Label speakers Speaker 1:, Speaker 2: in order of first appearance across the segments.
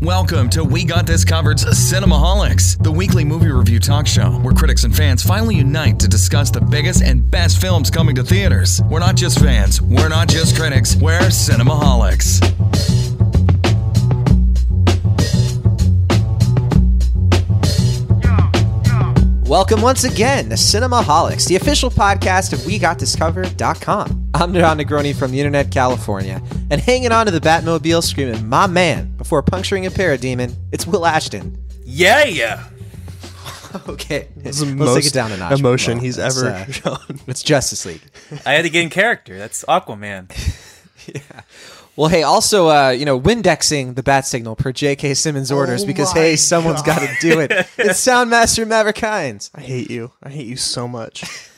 Speaker 1: Welcome to We Got This Covered's Cinemaholics, the weekly movie review talk show where critics and fans finally unite to discuss the biggest and best films coming to theaters. We're not just fans, we're not just critics, we're Cinemaholics.
Speaker 2: Welcome once again to Cinemaholics, the official podcast of WeGotThisCovered.com. I'm John Negroni from the Internet, California, and hanging on to the Batmobile screaming, my man, before puncturing a parademon, it's Will Ashton.
Speaker 3: Yeah, yeah.
Speaker 2: Okay,
Speaker 4: This
Speaker 2: let's
Speaker 4: the most
Speaker 2: take it down a notch.
Speaker 4: emotion
Speaker 2: Well,
Speaker 4: he's
Speaker 2: that's,
Speaker 4: ever
Speaker 2: uh,
Speaker 4: shown.
Speaker 2: It's Justice League.
Speaker 3: I had to get in character. That's Aquaman.
Speaker 2: Well, hey, also, uh, you know, Windexing the bat signal per J.K. Simmons orders
Speaker 4: Oh
Speaker 2: because, hey, someone's got to do it. It's Soundmaster Maverick Hines.
Speaker 4: I hate you. I hate you so much.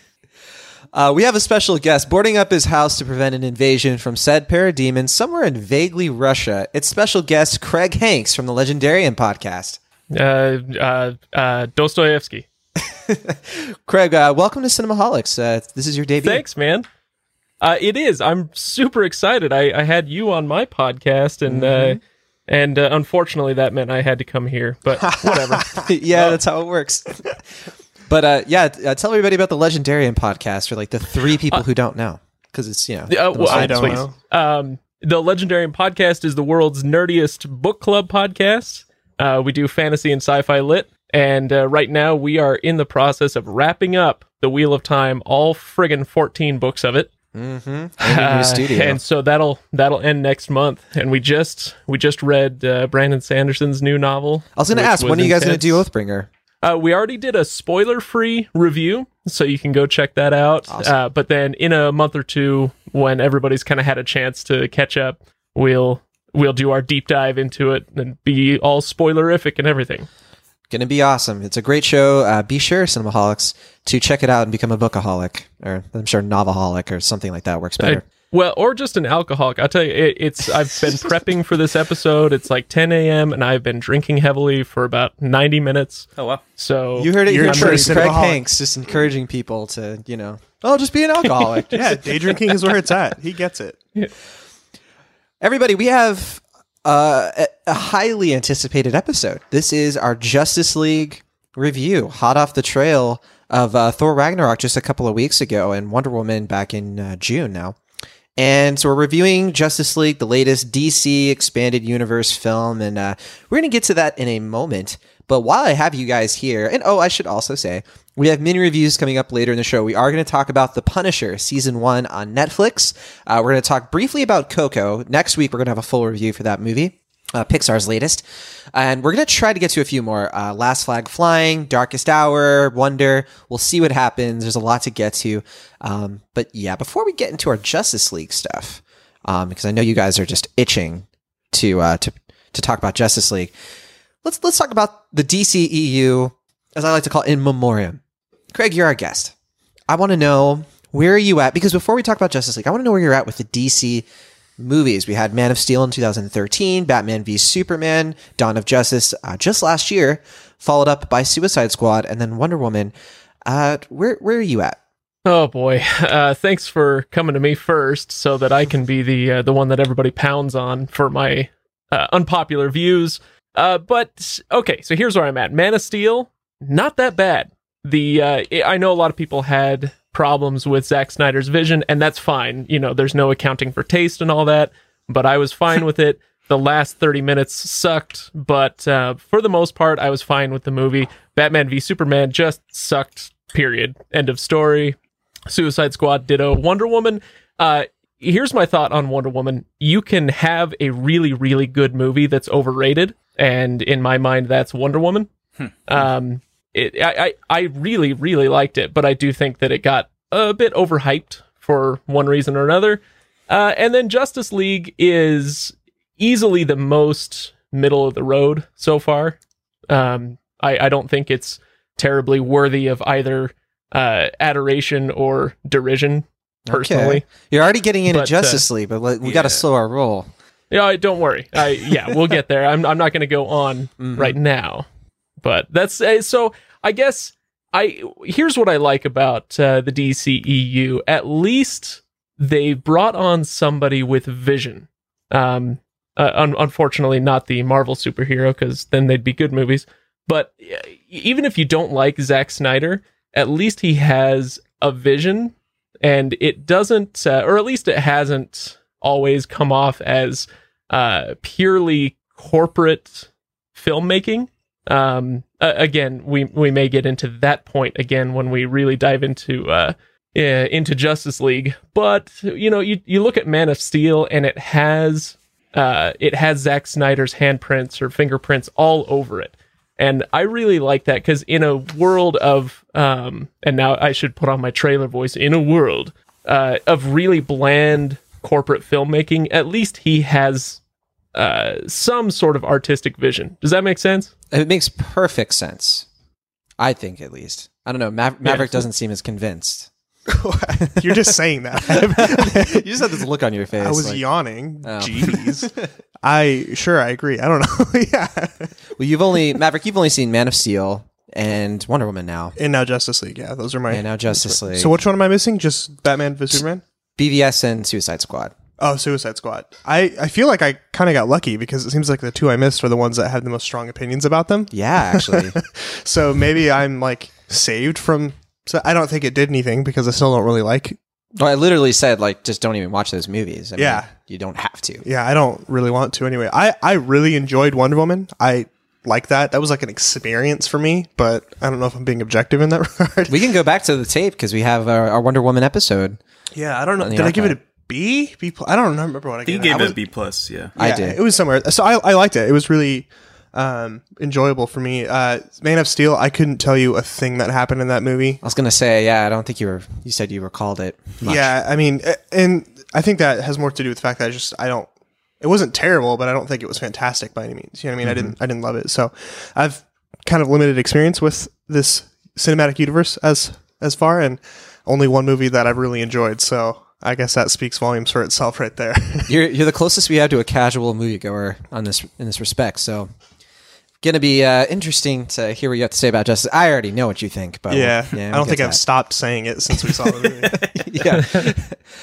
Speaker 2: Uh, we have a special guest boarding up his house to prevent an invasion from said parademon somewhere in vaguely Russia. It's special guest Craig Hanks from the Legendarian podcast.
Speaker 5: uh, uh, uh, Dostoevsky.
Speaker 2: Craig, uh, welcome to Cinemaholics. Uh, this is your debut.
Speaker 5: Thanks, man. Uh, it is. I'm super excited. I, I had you on my podcast, and uh, and uh, unfortunately, that meant I had to come here. But whatever.
Speaker 2: yeah, that's how it works. but uh, yeah, uh, tell everybody about the Legendarian podcast for like the three people who don't know, because it's you know.
Speaker 5: Uh, well,
Speaker 4: I don't
Speaker 5: please.
Speaker 4: know.
Speaker 5: Um, the Legendarian podcast is the world's nerdiest book club podcast. Uh, we do fantasy and sci-fi lit, and uh, right now we are in the process of wrapping up the Wheel of Time, all friggin' 14 books of it.
Speaker 2: Mm-hmm.
Speaker 5: Uh,
Speaker 2: studio.
Speaker 5: and so that'll that'll end next month. And we just we just read uh, Brandon Sanderson's new novel.
Speaker 2: I was going to ask, when are you guys going to
Speaker 5: intense.
Speaker 2: do Oathbringer?
Speaker 5: Uh, we already did a spoiler-free review, so you can go check that out.
Speaker 2: Awesome.
Speaker 5: Uh, but then in a month or two, when everybody's kind of had a chance to catch up, we'll we'll do our deep dive into it and be all spoilerific and everything.
Speaker 2: Going to be awesome. It's a great show. Uh, be sure, Cinemaholics, to check it out and become a bookaholic, or I'm sure novelaholic or something like that works better.
Speaker 5: Well, or just an alcoholic. I'll tell you, it, it's. I've been prepping for this episode. It's like 10 a.m. and I've been drinking heavily for about 90 minutes.
Speaker 3: Oh wow.
Speaker 5: So
Speaker 2: you heard it
Speaker 4: You're
Speaker 2: here first. Craig. Hanks just encouraging people to, you know, oh, just be an alcoholic.
Speaker 4: yeah, day drinking is where it's at. He gets it.
Speaker 2: Everybody, we have uh, a, a highly anticipated episode. This is our Justice League review, hot off the trail of uh, Thor Ragnarok just a couple of weeks ago and Wonder Woman back in uh, June now. And so we're reviewing Justice League, the latest DC expanded universe film, and uh, we're going to get to that in a moment. But while I have you guys here, and oh, I should also say, we have mini reviews coming up later in the show. We are going to talk about The Punisher season one on Netflix. Uh, we're going to talk briefly about Coco. Next week, we're going to have a full review for that movie. Uh, Pixar's latest. And we're going to try to get to a few more. Uh, Last Flag Flying, Darkest Hour, Wonder. We'll see what happens. There's a lot to get to. Um, but yeah, before we get into our Justice League stuff, um, because I know you guys are just itching to, uh, to, to talk about Justice League, let's, let's talk about the DCEU, as I like to call it, in memoriam. Craig, you're our guest. I want to know where are you at? Because before we talk about Justice League, I want to know where you're at with the DC movies. We had Man of Steel in 2013, Batman v Superman, Dawn of Justice uh, just last year, followed up by Suicide Squad, and then Wonder Woman. Uh, where where are you at?
Speaker 5: Oh boy! Uh, thanks for coming to me first, so that I can be the uh, the one that everybody pounds on for my uh, unpopular views. Uh, but okay, so here's where I'm at. Man of Steel, not that bad. The uh, I know a lot of people had problems with Zack Snyder's vision, and that's fine. You know, there's no accounting for taste and all that. But I was fine with it. The last 30 minutes sucked, but uh, for the most part, I was fine with the movie. Batman v Superman just sucked. Period. End of story. Suicide Squad, ditto. Wonder Woman. Uh, here's my thought on Wonder Woman. You can have a really, really good movie that's overrated, and in my mind, that's Wonder Woman. Um, it, I, I, I really, really liked it, but I do think that it got a bit overhyped for one reason or another. Uh, and then Justice League is easily the most middle of the road so far. Um, I, I don't think it's terribly worthy of either uh, adoration or derision. Personally,
Speaker 2: Okay. You're already getting into
Speaker 5: But, uh,
Speaker 2: Justice League, but let, we got to slow our roll.
Speaker 5: Yeah, don't worry. I yeah, we'll get there. I'm I'm not going to go on right now, but that's uh, so. I guess I here's what I like about uh, the DCEU. At least they brought on somebody with vision. Um, Uh, un- unfortunately, not the Marvel superhero because then they'd be good movies. But uh, even if you don't like Zack Snyder, at least he has a vision, and it doesn't, uh, or at least it hasn't always come off as uh, purely corporate filmmaking. Um, uh, again, we we may get into that point again when we really dive into uh, into Justice League. But you know, you you look at Man of Steel, and it has uh, it has Zack Snyder's handprints or fingerprints all over it. And I really like that because in a world of, um, and now I should put on my trailer voice, in a world uh, of really bland corporate filmmaking, at least he has uh, some sort of artistic vision. Does that make sense?
Speaker 2: It makes perfect sense. I think, at least. I don't know. Mav- Maverick
Speaker 5: so-
Speaker 2: doesn't seem as convinced.
Speaker 4: You're just saying that.
Speaker 2: you just had this look on your face.
Speaker 4: I was
Speaker 2: like-
Speaker 4: yawning.
Speaker 2: Oh.
Speaker 4: Jeez. I sure I agree. I don't know. yeah.
Speaker 2: well, you've only Maverick. You've only seen Man of Steel and Wonder Woman now,
Speaker 4: And now Justice League. Yeah, those are my.
Speaker 2: and now Justice League.
Speaker 4: So which one am I missing? Just Batman vs Superman?
Speaker 2: BVS and Suicide Squad.
Speaker 4: Oh, Suicide Squad. I, I feel like I kind of got lucky because it seems like the two I missed are the ones that have the most strong opinions about them.
Speaker 2: Yeah, actually.
Speaker 4: So maybe I'm like saved from. So I don't think it did anything because I still don't really like.
Speaker 2: well, I literally said like, just don't even watch those movies. I mean,
Speaker 4: Yeah.
Speaker 2: you don't have to.
Speaker 4: Yeah, I don't really want to anyway. I I really enjoyed Wonder Woman. I like that. That was like an experience for me, but I don't know if I'm being objective in that regard.
Speaker 2: We can go back to the tape because we have our, our Wonder Woman episode.
Speaker 4: Yeah, I don't know. Did I give it
Speaker 2: archive.
Speaker 4: a B? B? pl- I don't remember what I gave.
Speaker 3: He
Speaker 4: gave.
Speaker 3: gave it
Speaker 4: was-
Speaker 3: a B plus. Yeah.
Speaker 2: I
Speaker 4: yeah,
Speaker 2: did.
Speaker 4: It was somewhere. So I, I liked it. It was really um, enjoyable for me. Uh, Man of Steel. I couldn't tell you a thing that happened in that movie.
Speaker 2: I was gonna say, yeah, I don't think you were. You said you recalled it. Much.
Speaker 4: Yeah, I mean, and I think that has more to do with the fact that I just I don't. It wasn't terrible, but I don't think it was fantastic by any means. You know what I mean? I didn't I didn't love it. So I've kind of limited experience with this cinematic universe as as far, and only one movie that I've really enjoyed. So I guess that speaks volumes for itself right there.
Speaker 2: You're you're the closest we have to a casual moviegoer on this in this respect. So, gonna be uh, interesting to hear what you have to say about Justice. I already know what you think, but
Speaker 4: yeah,
Speaker 2: we'll-
Speaker 4: I
Speaker 2: we'll
Speaker 4: don't think I've stopped saying it since we saw the movie.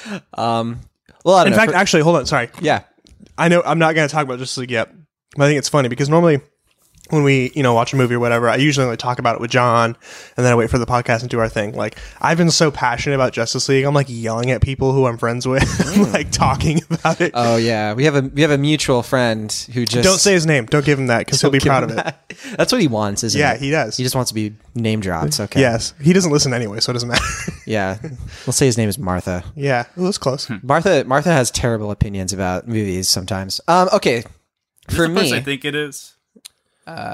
Speaker 2: yeah. um. Well, I
Speaker 4: In
Speaker 2: know.
Speaker 4: fact,
Speaker 2: For-
Speaker 4: actually, hold on. Sorry,
Speaker 2: yeah.
Speaker 4: I know I'm not going to talk about Justice League yet, but I think it's funny because normally when we you know watch a movie or whatever, I usually only talk about it with John, and then I wait for the podcast and do our thing. Like I've been so passionate about Justice League, I'm like yelling at people who I'm friends with, mm. like talking about it.
Speaker 2: Oh yeah. We have a we have a mutual friend who just
Speaker 4: Don't say his name. Don't give him that because he'll be proud
Speaker 2: him
Speaker 4: of it.
Speaker 2: that. That's what he wants, isn't
Speaker 4: Yeah,
Speaker 2: it?
Speaker 4: he does.
Speaker 2: He just wants to be name dropped. Mm. Okay.
Speaker 4: Yes, he doesn't listen anyway, so it doesn't matter.
Speaker 2: Yeah. We'll say his name is Martha.
Speaker 4: yeah, it was close. Hmm.
Speaker 2: Martha Martha has terrible opinions about movies sometimes. Um. Okay. For
Speaker 3: Is the person
Speaker 2: me,
Speaker 3: I think it is.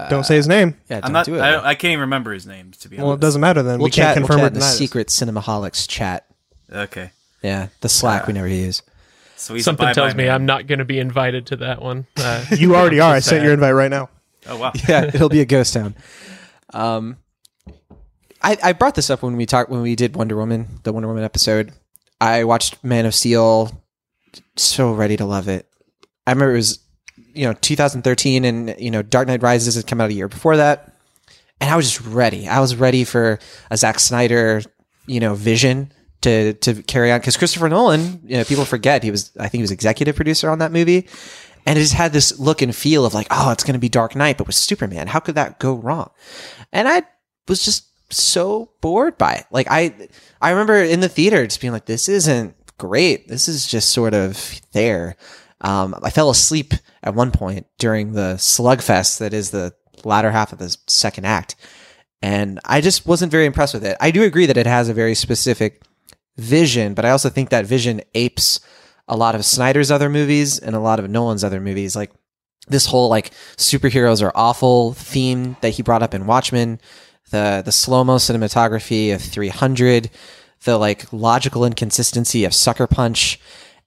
Speaker 4: Don't say his name.
Speaker 2: yeah, don't
Speaker 3: I'm not.
Speaker 2: do it.
Speaker 3: I, don't- I can't even remember his name to be honest.
Speaker 4: Well, it doesn't matter then.
Speaker 2: we'll
Speaker 4: we can't
Speaker 2: chat. We'll
Speaker 4: confirm
Speaker 2: chat
Speaker 4: or
Speaker 2: in the
Speaker 4: deny
Speaker 2: secret Cinemaholics chat.
Speaker 3: Okay.
Speaker 2: Yeah, the Slack we never use.
Speaker 3: So he's a
Speaker 5: Something
Speaker 3: bye-bye
Speaker 5: tells me
Speaker 3: man.
Speaker 5: I'm not going to be invited to that one. Uh,
Speaker 4: You already are. I sent your invite right now.
Speaker 3: Oh wow.
Speaker 2: yeah, it'll be a ghost town. Um, I I brought this up when we talked when we did Wonder Woman, the Wonder Woman episode. I watched Man of Steel, so ready to love it. I remember it was you know 2013, and you know Dark Knight Rises had come out a year before that, and I was just ready. I was ready for a Zack Snyder, you know, vision to to carry on because Christopher Nolan, you know, people forget he was I think he was executive producer on that movie, and it just had this look and feel of like, oh, it's going to be Dark Knight, but with Superman. How could that go wrong? And I was just so bored by it. Like I, I remember in the theater just being like, this isn't great. This is just sort of there. Um, I fell asleep at one point during the slugfest that is the latter half of the second act. And I just wasn't very impressed with it. I do agree that it has a very specific vision, but I also think that vision apes a lot of Snyder's other movies and a lot of Nolan's other movies. Like this whole like superheroes are awful theme that he brought up in Watchmen, the the slow mo cinematography of 300, the like logical inconsistency of Sucker Punch,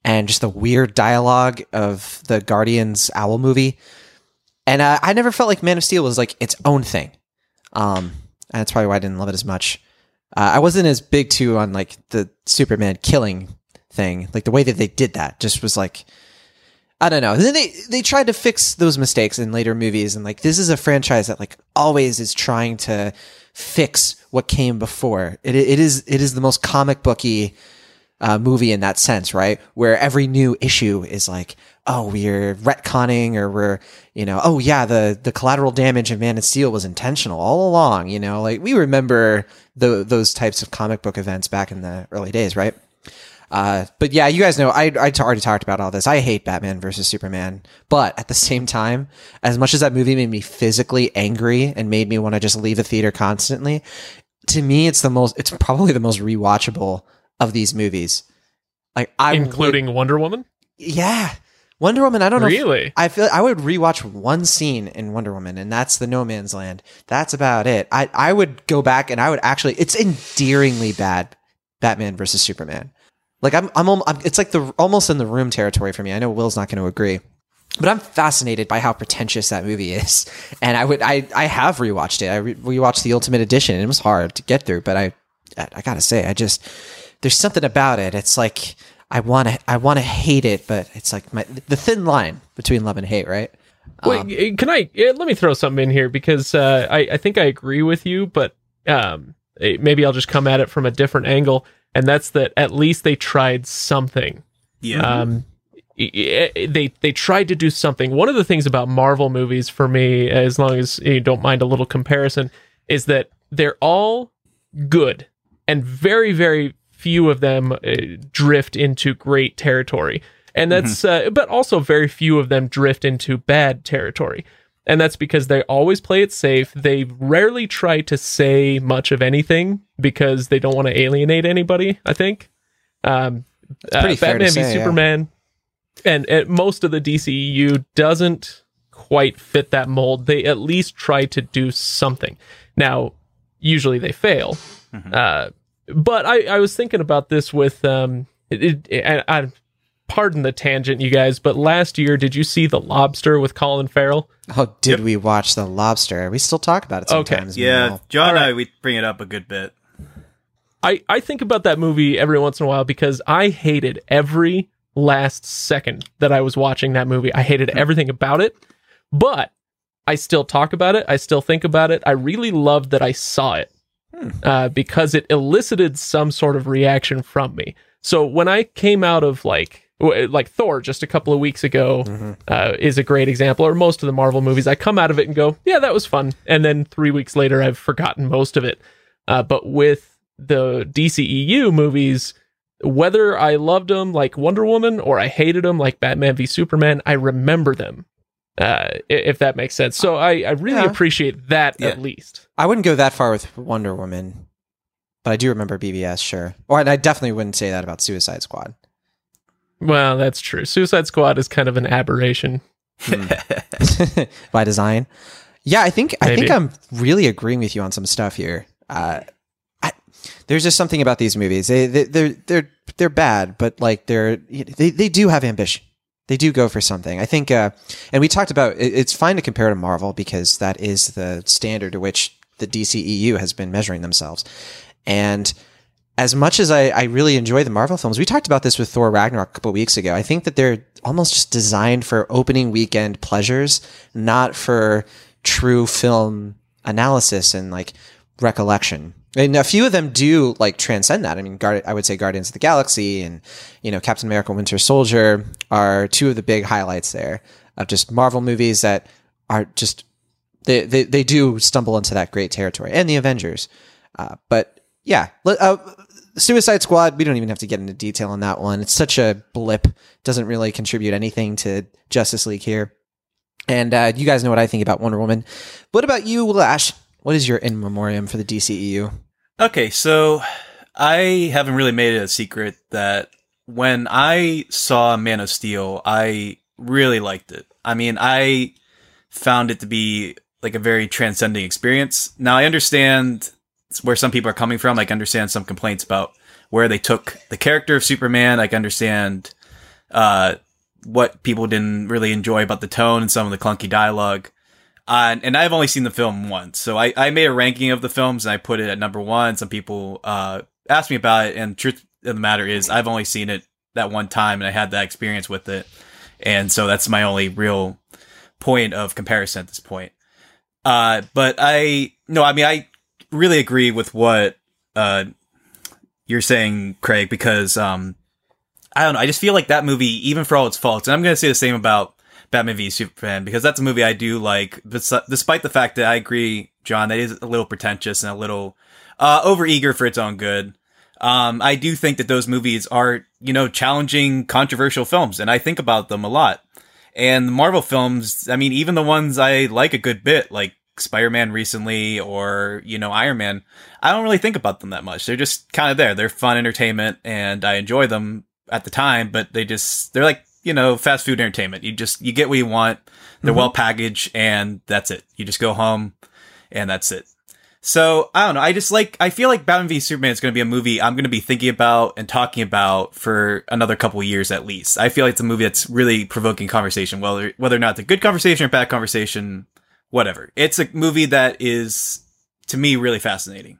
Speaker 2: and just the weird dialogue of the Guardians Owl movie. And uh, I never felt like Man of Steel was like its own thing. Um, and that's probably why I didn't love it as much. Uh, I wasn't as big too on like the Superman killing thing. Like the way that they did that just was like, I don't know. And then they they tried to fix those mistakes in later movies, and like this is a franchise that like always is trying to fix what came before. It it is it is the most comic booky uh, movie in that sense, right? Where every new issue is like, oh, we're retconning, or we're, you know, oh yeah, the the collateral damage of Man of Steel was intentional all along. You know, like we remember the, those types of comic book events back in the early days, right? Uh, but yeah, you guys know I I t- already talked about all this. I hate Batman versus Superman, but at the same time, as much as that movie made me physically angry and made me want to just leave the theater constantly, to me, it's the most. It's probably the most rewatchable of these movies. Like I would-
Speaker 5: including Wonder Woman.
Speaker 2: yeah, Wonder Woman. I don't know. if-
Speaker 5: Really?
Speaker 2: I feel I would rewatch one scene in Wonder Woman, and that's the No Man's Land. That's about it. I I would go back and I would actually. It's endearingly bad. Batman versus Superman. Like I'm, I'm, I'm it's like the almost in the room territory for me. I know Will's not going to agree, but I'm fascinated by how pretentious that movie is. And I would, I, I have rewatched it. I re- rewatched the Ultimate Edition. and It was hard to get through, but I, I, I gotta say, I just there's something about it. It's like I want to, I want to hate it, but it's like my the thin line between love and hate, right?
Speaker 5: Wait, eh, can I eh, let me throw something in here because uh, I I think I agree with you, but um, eh, maybe I'll just come at it from a different angle, and that's that at least they tried something.
Speaker 3: Yeah.
Speaker 5: Um, i- i- they they tried to do something. One of the things about Marvel movies for me, as long as you don't mind a little comparison, is that they're all good, and very very few of them uh, drift into great territory. And that's, uh, but also very few of them drift into bad territory. And that's because they always play it safe. They rarely try to say much of anything because they don't want to alienate anybody, I think. Um, uh,
Speaker 2: pretty fair to
Speaker 5: Batman v
Speaker 2: say, yeah.
Speaker 5: Superman and, and most of the DCEU doesn't quite fit that mold. They at least try to do something. Now, usually they fail. Uh, but I, I was thinking about this with um, it, it, I, I pardon the tangent, you guys, but last year did you see the Lobster with Colin Farrell?
Speaker 2: Oh, did we watch The Lobster? We still talk about it sometimes
Speaker 5: Okay.
Speaker 2: sometimes.
Speaker 3: yeah.
Speaker 2: Mel.
Speaker 3: John and I, we bring it up a good bit.
Speaker 5: I, I think about that movie every once in a while because I hated every last second that I was watching that movie. I hated everything about it, but I still talk about it. I still think about it. I really loved that I saw it uh, because it elicited some sort of reaction from me. So when I came out of like like Thor just a couple of weeks ago uh, is a great example, or most of the Marvel movies, I come out of it and go, yeah, that was fun, and then three weeks later, I've forgotten most of it. Uh, but with the DCEU movies, whether I loved them like Wonder Woman or I hated them like Batman v Superman, I remember them. Uh, if that makes sense. So I, I really
Speaker 2: Yeah.
Speaker 5: appreciate that
Speaker 3: Yeah.
Speaker 5: at least.
Speaker 2: I wouldn't go that far with Wonder Woman, but I do remember BVS, sure. Or and I definitely wouldn't say that about Suicide Squad.
Speaker 5: Well, that's true. Suicide Squad is kind of an aberration.
Speaker 2: by design. Yeah, I think I think I'm really agreeing with you on some stuff here. Uh, I, there's just something about these movies. They, they they're they're they're bad, but like they're they they do have ambition. They do go for something. I think, uh, and we talked about it, it's fine to compare to Marvel because that is the standard to which the DCEU has been measuring themselves. And as much as I, I really enjoy the Marvel films, we talked about this with Thor Ragnarok a couple weeks ago. I think that they're almost just designed for opening weekend pleasures, not for true film analysis and like recollection. And a few of them do like transcend that. I mean, Guard- I would say Guardians of the Galaxy and you know Captain America: Winter Soldier are two of the big highlights there of just Marvel movies that are just they they, they do stumble into that great territory, and the Avengers. Uh, but yeah, uh, Suicide Squad. We don't even have to get into detail on that one. It's such a blip. Doesn't really contribute anything to Justice League here. And uh, you guys know what I think about Wonder Woman. What about you, Lash? What is your in memoriam for the DCEU?
Speaker 3: Okay, so I haven't really made it a secret that when I saw Man of Steel, I really liked it. I mean, I found it to be like a very transcending experience. Now, I understand where some people are coming from. Can understand some complaints about where they took the character of Superman. I can understand uh, what people didn't really enjoy about the tone and some of the clunky dialogue. Uh, and I've only seen the film once, so I, I made a ranking of the films and I put it at number one. Some people uh, asked me about it, and truth of the matter is, I've only seen it that one time, and I had that experience with it, and so that's my only real point of comparison at this point. Uh, but I no, I mean I really agree with what uh, you're saying, Craig, because um, I don't know. I just feel like that movie, even for all its faults, and I'm going to say the same about Batman v Superman because that's a movie I do like, despite the fact that I agree, John, that is a little pretentious and a little uh, overeager for its own good. Um, I do think that those movies are, you know, challenging, controversial films, and I think about them a lot. And the Marvel films, I mean, even the ones I like a good bit, like Spider-Man recently or, you know, Iron Man, I don't really think about them that much. They're just kind of there. They're fun entertainment and I enjoy them at the time, but they just, they're like, you know, fast food entertainment. You just, you get what you want. They're mm-hmm. well packaged and that's it. You just go home and that's it. So I don't know. I just like I feel like Batman v Superman is going to be a movie I'm going to be thinking about and talking about for another couple years at least. I feel like it's a movie that's really provoking conversation, whether whether or not it's a good conversation or bad conversation, whatever. It's a movie that is to me really fascinating.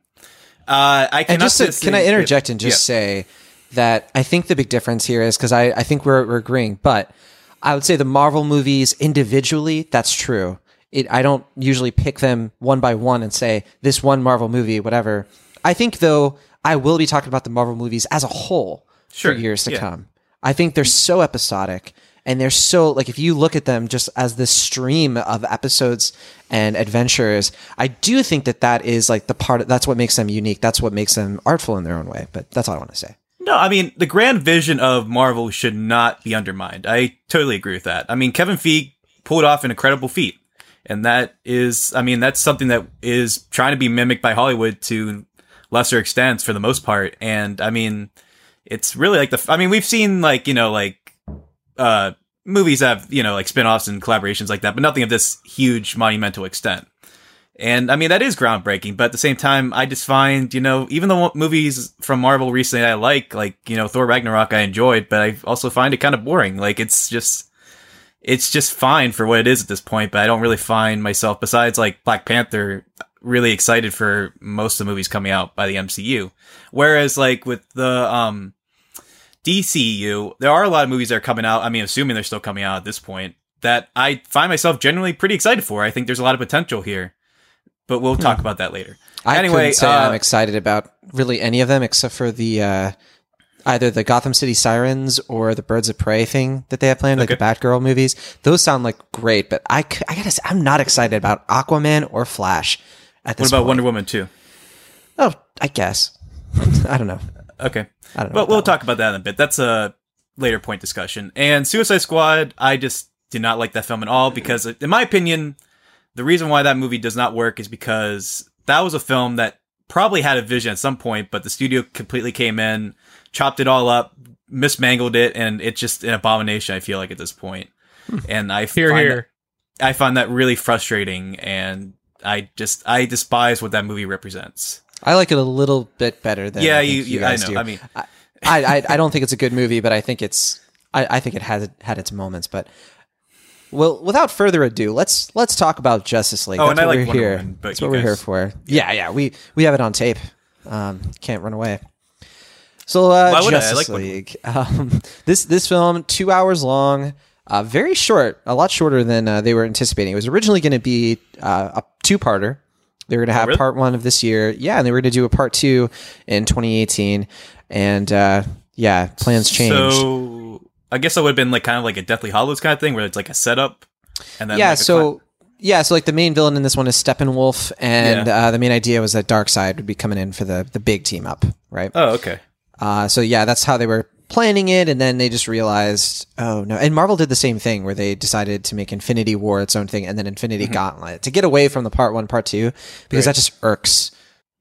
Speaker 3: Uh, I
Speaker 2: and just to, can I interject and just yeah. say that I think the big difference here is because I I think we're, we're agreeing, but I would say the Marvel movies individually that's true it, I don't usually pick them one by one and say this one Marvel movie, whatever. I think though I will be talking about the Marvel movies as a whole sure. for years to yeah. come. I think they're so episodic and they're so like if you look at them just as this stream of episodes and adventures, I do think that that is like the part of, that's what makes them unique. That's what makes them artful in their own way. But that's all I want to say.
Speaker 3: No, I mean the grand vision of Marvel should not be undermined. I totally agree with that. I mean Kevin Feige pulled off an incredible feat. And that is, I mean, that's something that is trying to be mimicked by Hollywood to lesser extents for the most part. And I mean, it's really like the, I mean, we've seen like, you know, like, uh, movies have, you know, like spin-offs and collaborations like that, but nothing of this huge monumental extent. And I mean, that is groundbreaking, but at the same time, I just find, you know, even the movies from Marvel recently I like, like, you know, Thor Ragnarok I enjoyed, but I also find it kind of boring. Like, it's just, it's just fine for what it is at this point, but I don't really find myself, besides like Black Panther, really excited for most of the movies coming out by the MCU. Whereas like with the, um, DCU, there are a lot of movies that are coming out. I mean, assuming they're still coming out at this point, that I find myself generally pretty excited for. I think there's a lot of potential here, but we'll talk hmm. about that later.
Speaker 2: I anyway, say uh, I'm excited about really any of them except for the uh, either the Gotham City Sirens or the Birds of Prey thing that they have planned, okay. like the Batgirl movies. Those sound like great, but I, I gotta say, I'm not excited about Aquaman or Flash. At this
Speaker 3: what about
Speaker 2: point.
Speaker 3: Wonder Woman too?
Speaker 2: Oh, I guess. I don't know.
Speaker 3: Okay, I don't know. But we'll talk about that in a bit. That's a later point discussion. And Suicide Squad, I just did not like that film at all because, in my opinion, the reason why that movie does not work is because that was a film that probably had a vision at some point, but the studio completely came in chopped it all up, mismangled it, and it's just an abomination. I feel like at this point, hmm. and I
Speaker 5: here,
Speaker 3: find
Speaker 5: here.
Speaker 3: That, I find that really frustrating, and I just I despise what that movie represents.
Speaker 2: I like it a little bit better than
Speaker 3: yeah,
Speaker 2: I
Speaker 3: you,
Speaker 2: you
Speaker 3: I
Speaker 2: know.
Speaker 3: Do. I mean, I,
Speaker 2: I I don't think it's a good movie, but I think it's I, I think it has had its moments, but. Well, without further ado, let's let's talk about Justice League.
Speaker 3: Oh,
Speaker 2: That's
Speaker 3: and I like
Speaker 2: we're
Speaker 3: Wonder
Speaker 2: here.
Speaker 3: Woman,
Speaker 2: That's what we're here for. Yeah, yeah, we we have it on tape. Um, can't run away. So uh, Justice like League. Um, this this film two hours long, uh, very short, a lot shorter than uh, they were anticipating. It was originally going to be uh, a two parter. They were going to oh, have oh, really? part one of this year, yeah, and they were going to do a part two in 2018, and uh, yeah, plans changed.
Speaker 3: So I guess that would have been like kind of like a Deathly Hallows kind of thing, where it's like a setup, and then
Speaker 2: yeah,
Speaker 3: like
Speaker 2: so. yeah, so like the main villain in this one is Steppenwolf, and yeah. uh, the main idea was that Darkseid would be coming in for the the big team up, right?
Speaker 3: Oh, okay.
Speaker 2: Uh, so yeah, that's how they were planning it, and then they just realized, oh no. And Marvel did the same thing where they decided to make Infinity War its own thing, and then Infinity mm-hmm. Gauntlet to get away from the part one, part two, because right. that just irks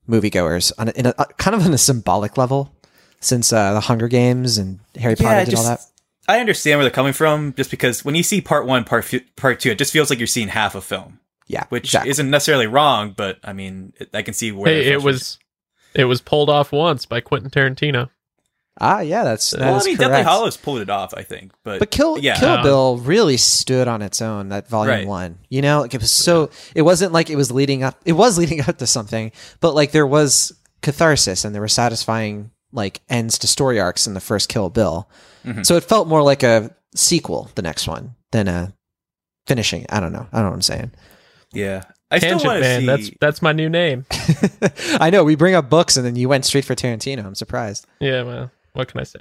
Speaker 2: moviegoers on a, in a, kind of on a symbolic level. Since uh, the Hunger Games and Harry Potter did just, all that.
Speaker 3: I understand where they're coming from, just because when you see part one, part f- part two, it just feels like you're seeing half a film.
Speaker 2: Yeah,
Speaker 3: which
Speaker 2: exactly.
Speaker 3: isn't necessarily wrong, but I mean, it, I can see where
Speaker 5: hey, it was it was pulled off once by Quentin Tarantino.
Speaker 2: Ah, yeah, that's that well. I mean,
Speaker 3: correct. Deathly Hallows pulled it off, I think, but
Speaker 2: but Kill
Speaker 3: yeah.
Speaker 2: Kill Bill really stood on its own. That volume right. one, you know, like it was so. It wasn't like it was leading up. It was leading up to something, but like there was catharsis and there were satisfying like ends to story arcs in the first Kill Bill. Mm-hmm. So it felt more like a sequel, the next one, than a finishing. I don't know. I don't know what I'm saying.
Speaker 3: Yeah. I still
Speaker 5: Tangent
Speaker 3: want to
Speaker 5: Man.
Speaker 3: see.
Speaker 5: That's that's my new name.
Speaker 2: I know we bring up books and then you went straight for Tarantino. I'm surprised.
Speaker 5: Yeah, well, what can I say?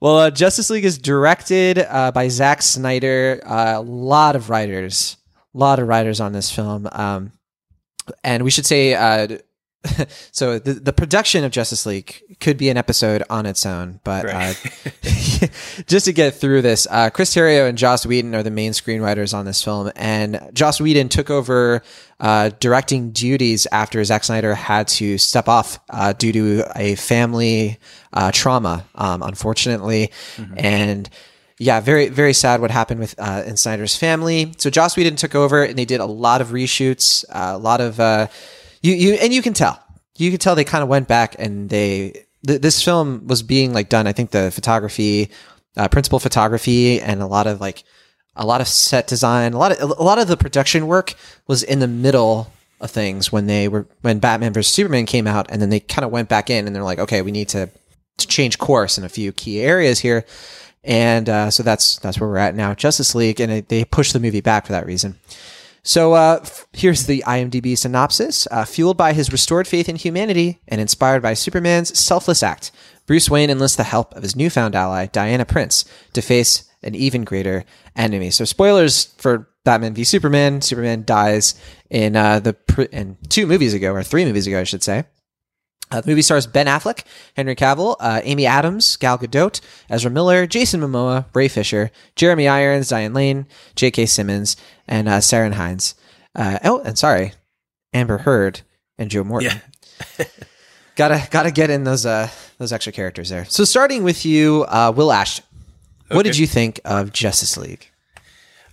Speaker 2: Well, uh, Justice League is directed uh, by Zack Snyder. A lot of writers, a lot of writers on this film. Um, and we should say, uh, so the the production of Justice League could be an episode on its own, but
Speaker 3: Right.
Speaker 2: uh, just to get through this, uh, Chris Terrio and Joss Whedon are the main screenwriters on this film, and Joss Whedon took over uh, directing duties after Zack Snyder had to step off uh, due to a family uh, trauma, um, unfortunately, and. Yeah, very very sad what happened with uh, in Snyder's family. So Joss Whedon took over, and they did a lot of reshoots, uh, a lot of uh, you you and you can tell you can tell they kind of went back and they th- this film was being like done. I think the photography, uh, principal photography, and a lot of like a lot of set design, a lot of a lot of the production work was in the middle of things when they were when Batman vs Superman came out, and then they kind of went back in and they're like, okay, we need to, to change course in a few key areas here, and uh, so that's that's where we're at now. Justice League, and it, they pushed the movie back for that reason. So uh, f- here's the IMDb synopsis. Uh, fueled by his restored faith in humanity and inspired by Superman's selfless act, Bruce Wayne enlists the help of his newfound ally, Diana Prince, to face an even greater enemy. So spoilers for Batman v Superman. Superman dies in uh, the pr- in two movies ago, or three movies ago, I should say. Uh, the movie stars Ben Affleck, Henry Cavill, uh, Amy Adams, Gal Gadot, Ezra Miller, Jason Momoa, Ray Fisher, Jeremy Irons, Diane Lane, J.K. Simmons, and uh, Ciarán Hinds. Uh, oh, and sorry, Amber Heard and Joe Morton.
Speaker 3: Yeah.
Speaker 2: gotta gotta get in those uh those extra characters there. So starting with you, uh, Will Ashton, what did you think of Justice League?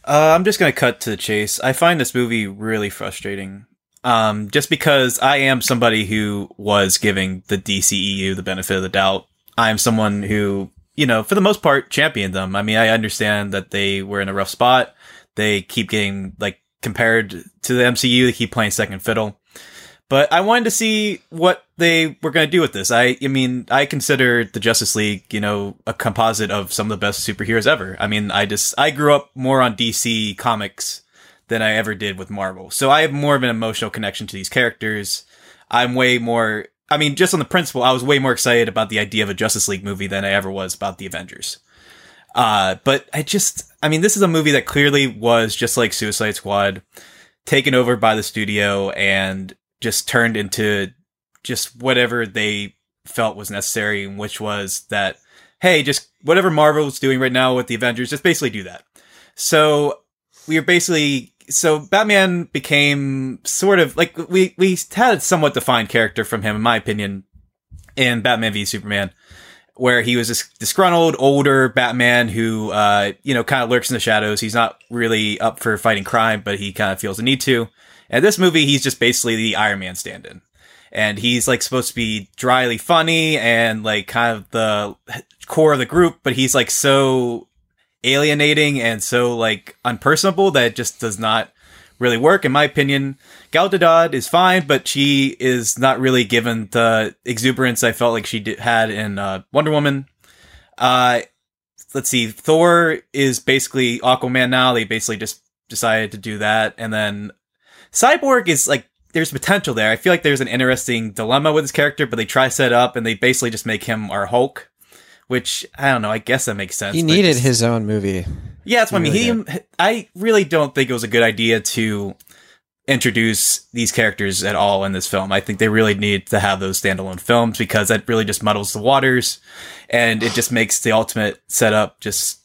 Speaker 3: Uh, I'm just gonna cut to the chase. I find this movie really frustrating. Um, just because I am somebody who was giving the DCEU the benefit of the doubt. I'm someone who, you know, for the most part, championed them. I mean, I understand that they were in a rough spot. They keep getting like compared to the MCU. They keep playing second fiddle. But I wanted to see what they were going to do with this. I, I mean, I consider the Justice League, you know, a composite of some of the best superheroes ever. I mean, I just, I grew up more on DC comics than I ever did with Marvel. So I have more of an emotional connection to these characters. I'm way more, I mean, just on the principle, I was way more excited about the idea of a Justice League movie than I ever was about the Avengers. Uh, but I just, I mean, this is a movie that clearly was just like Suicide Squad, taken over by the studio and just turned into just whatever they felt was necessary, which was that, hey, just whatever Marvel's doing right now with the Avengers, just basically do that. So we are basically so Batman became sort of like we we had a somewhat defined character from him, in my opinion, in Batman v Superman, where he was this disgruntled older Batman who uh you know kind of lurks in the shadows. He's not really up for fighting crime, but he kind of feels the need to. And this movie, he's just basically the Iron Man stand-in. And he's like supposed to be dryly funny and like kind of the core of the group, but he's like so alienating and so like unpersonable that just does not really work in my opinion. Gal Gadot is fine, but she is not really given the exuberance I felt like she did, had in uh, Wonder Woman. Uh, let's see, Thor is basically Aquaman now. They basically just decided to do that, and then Cyborg is like there's potential there. I feel like there's an interesting dilemma with his character, but they try set up and they basically just make him our Hulk, which I don't know. I guess that makes sense.
Speaker 2: He needed
Speaker 3: just-
Speaker 2: his own movie.
Speaker 3: yeah, that's what
Speaker 2: He
Speaker 3: I mean.
Speaker 2: really
Speaker 3: He, I really don't think it was a good idea to introduce these characters at all in this film. I think they really need to have those standalone films because that really just muddles the waters and it just makes the ultimate setup just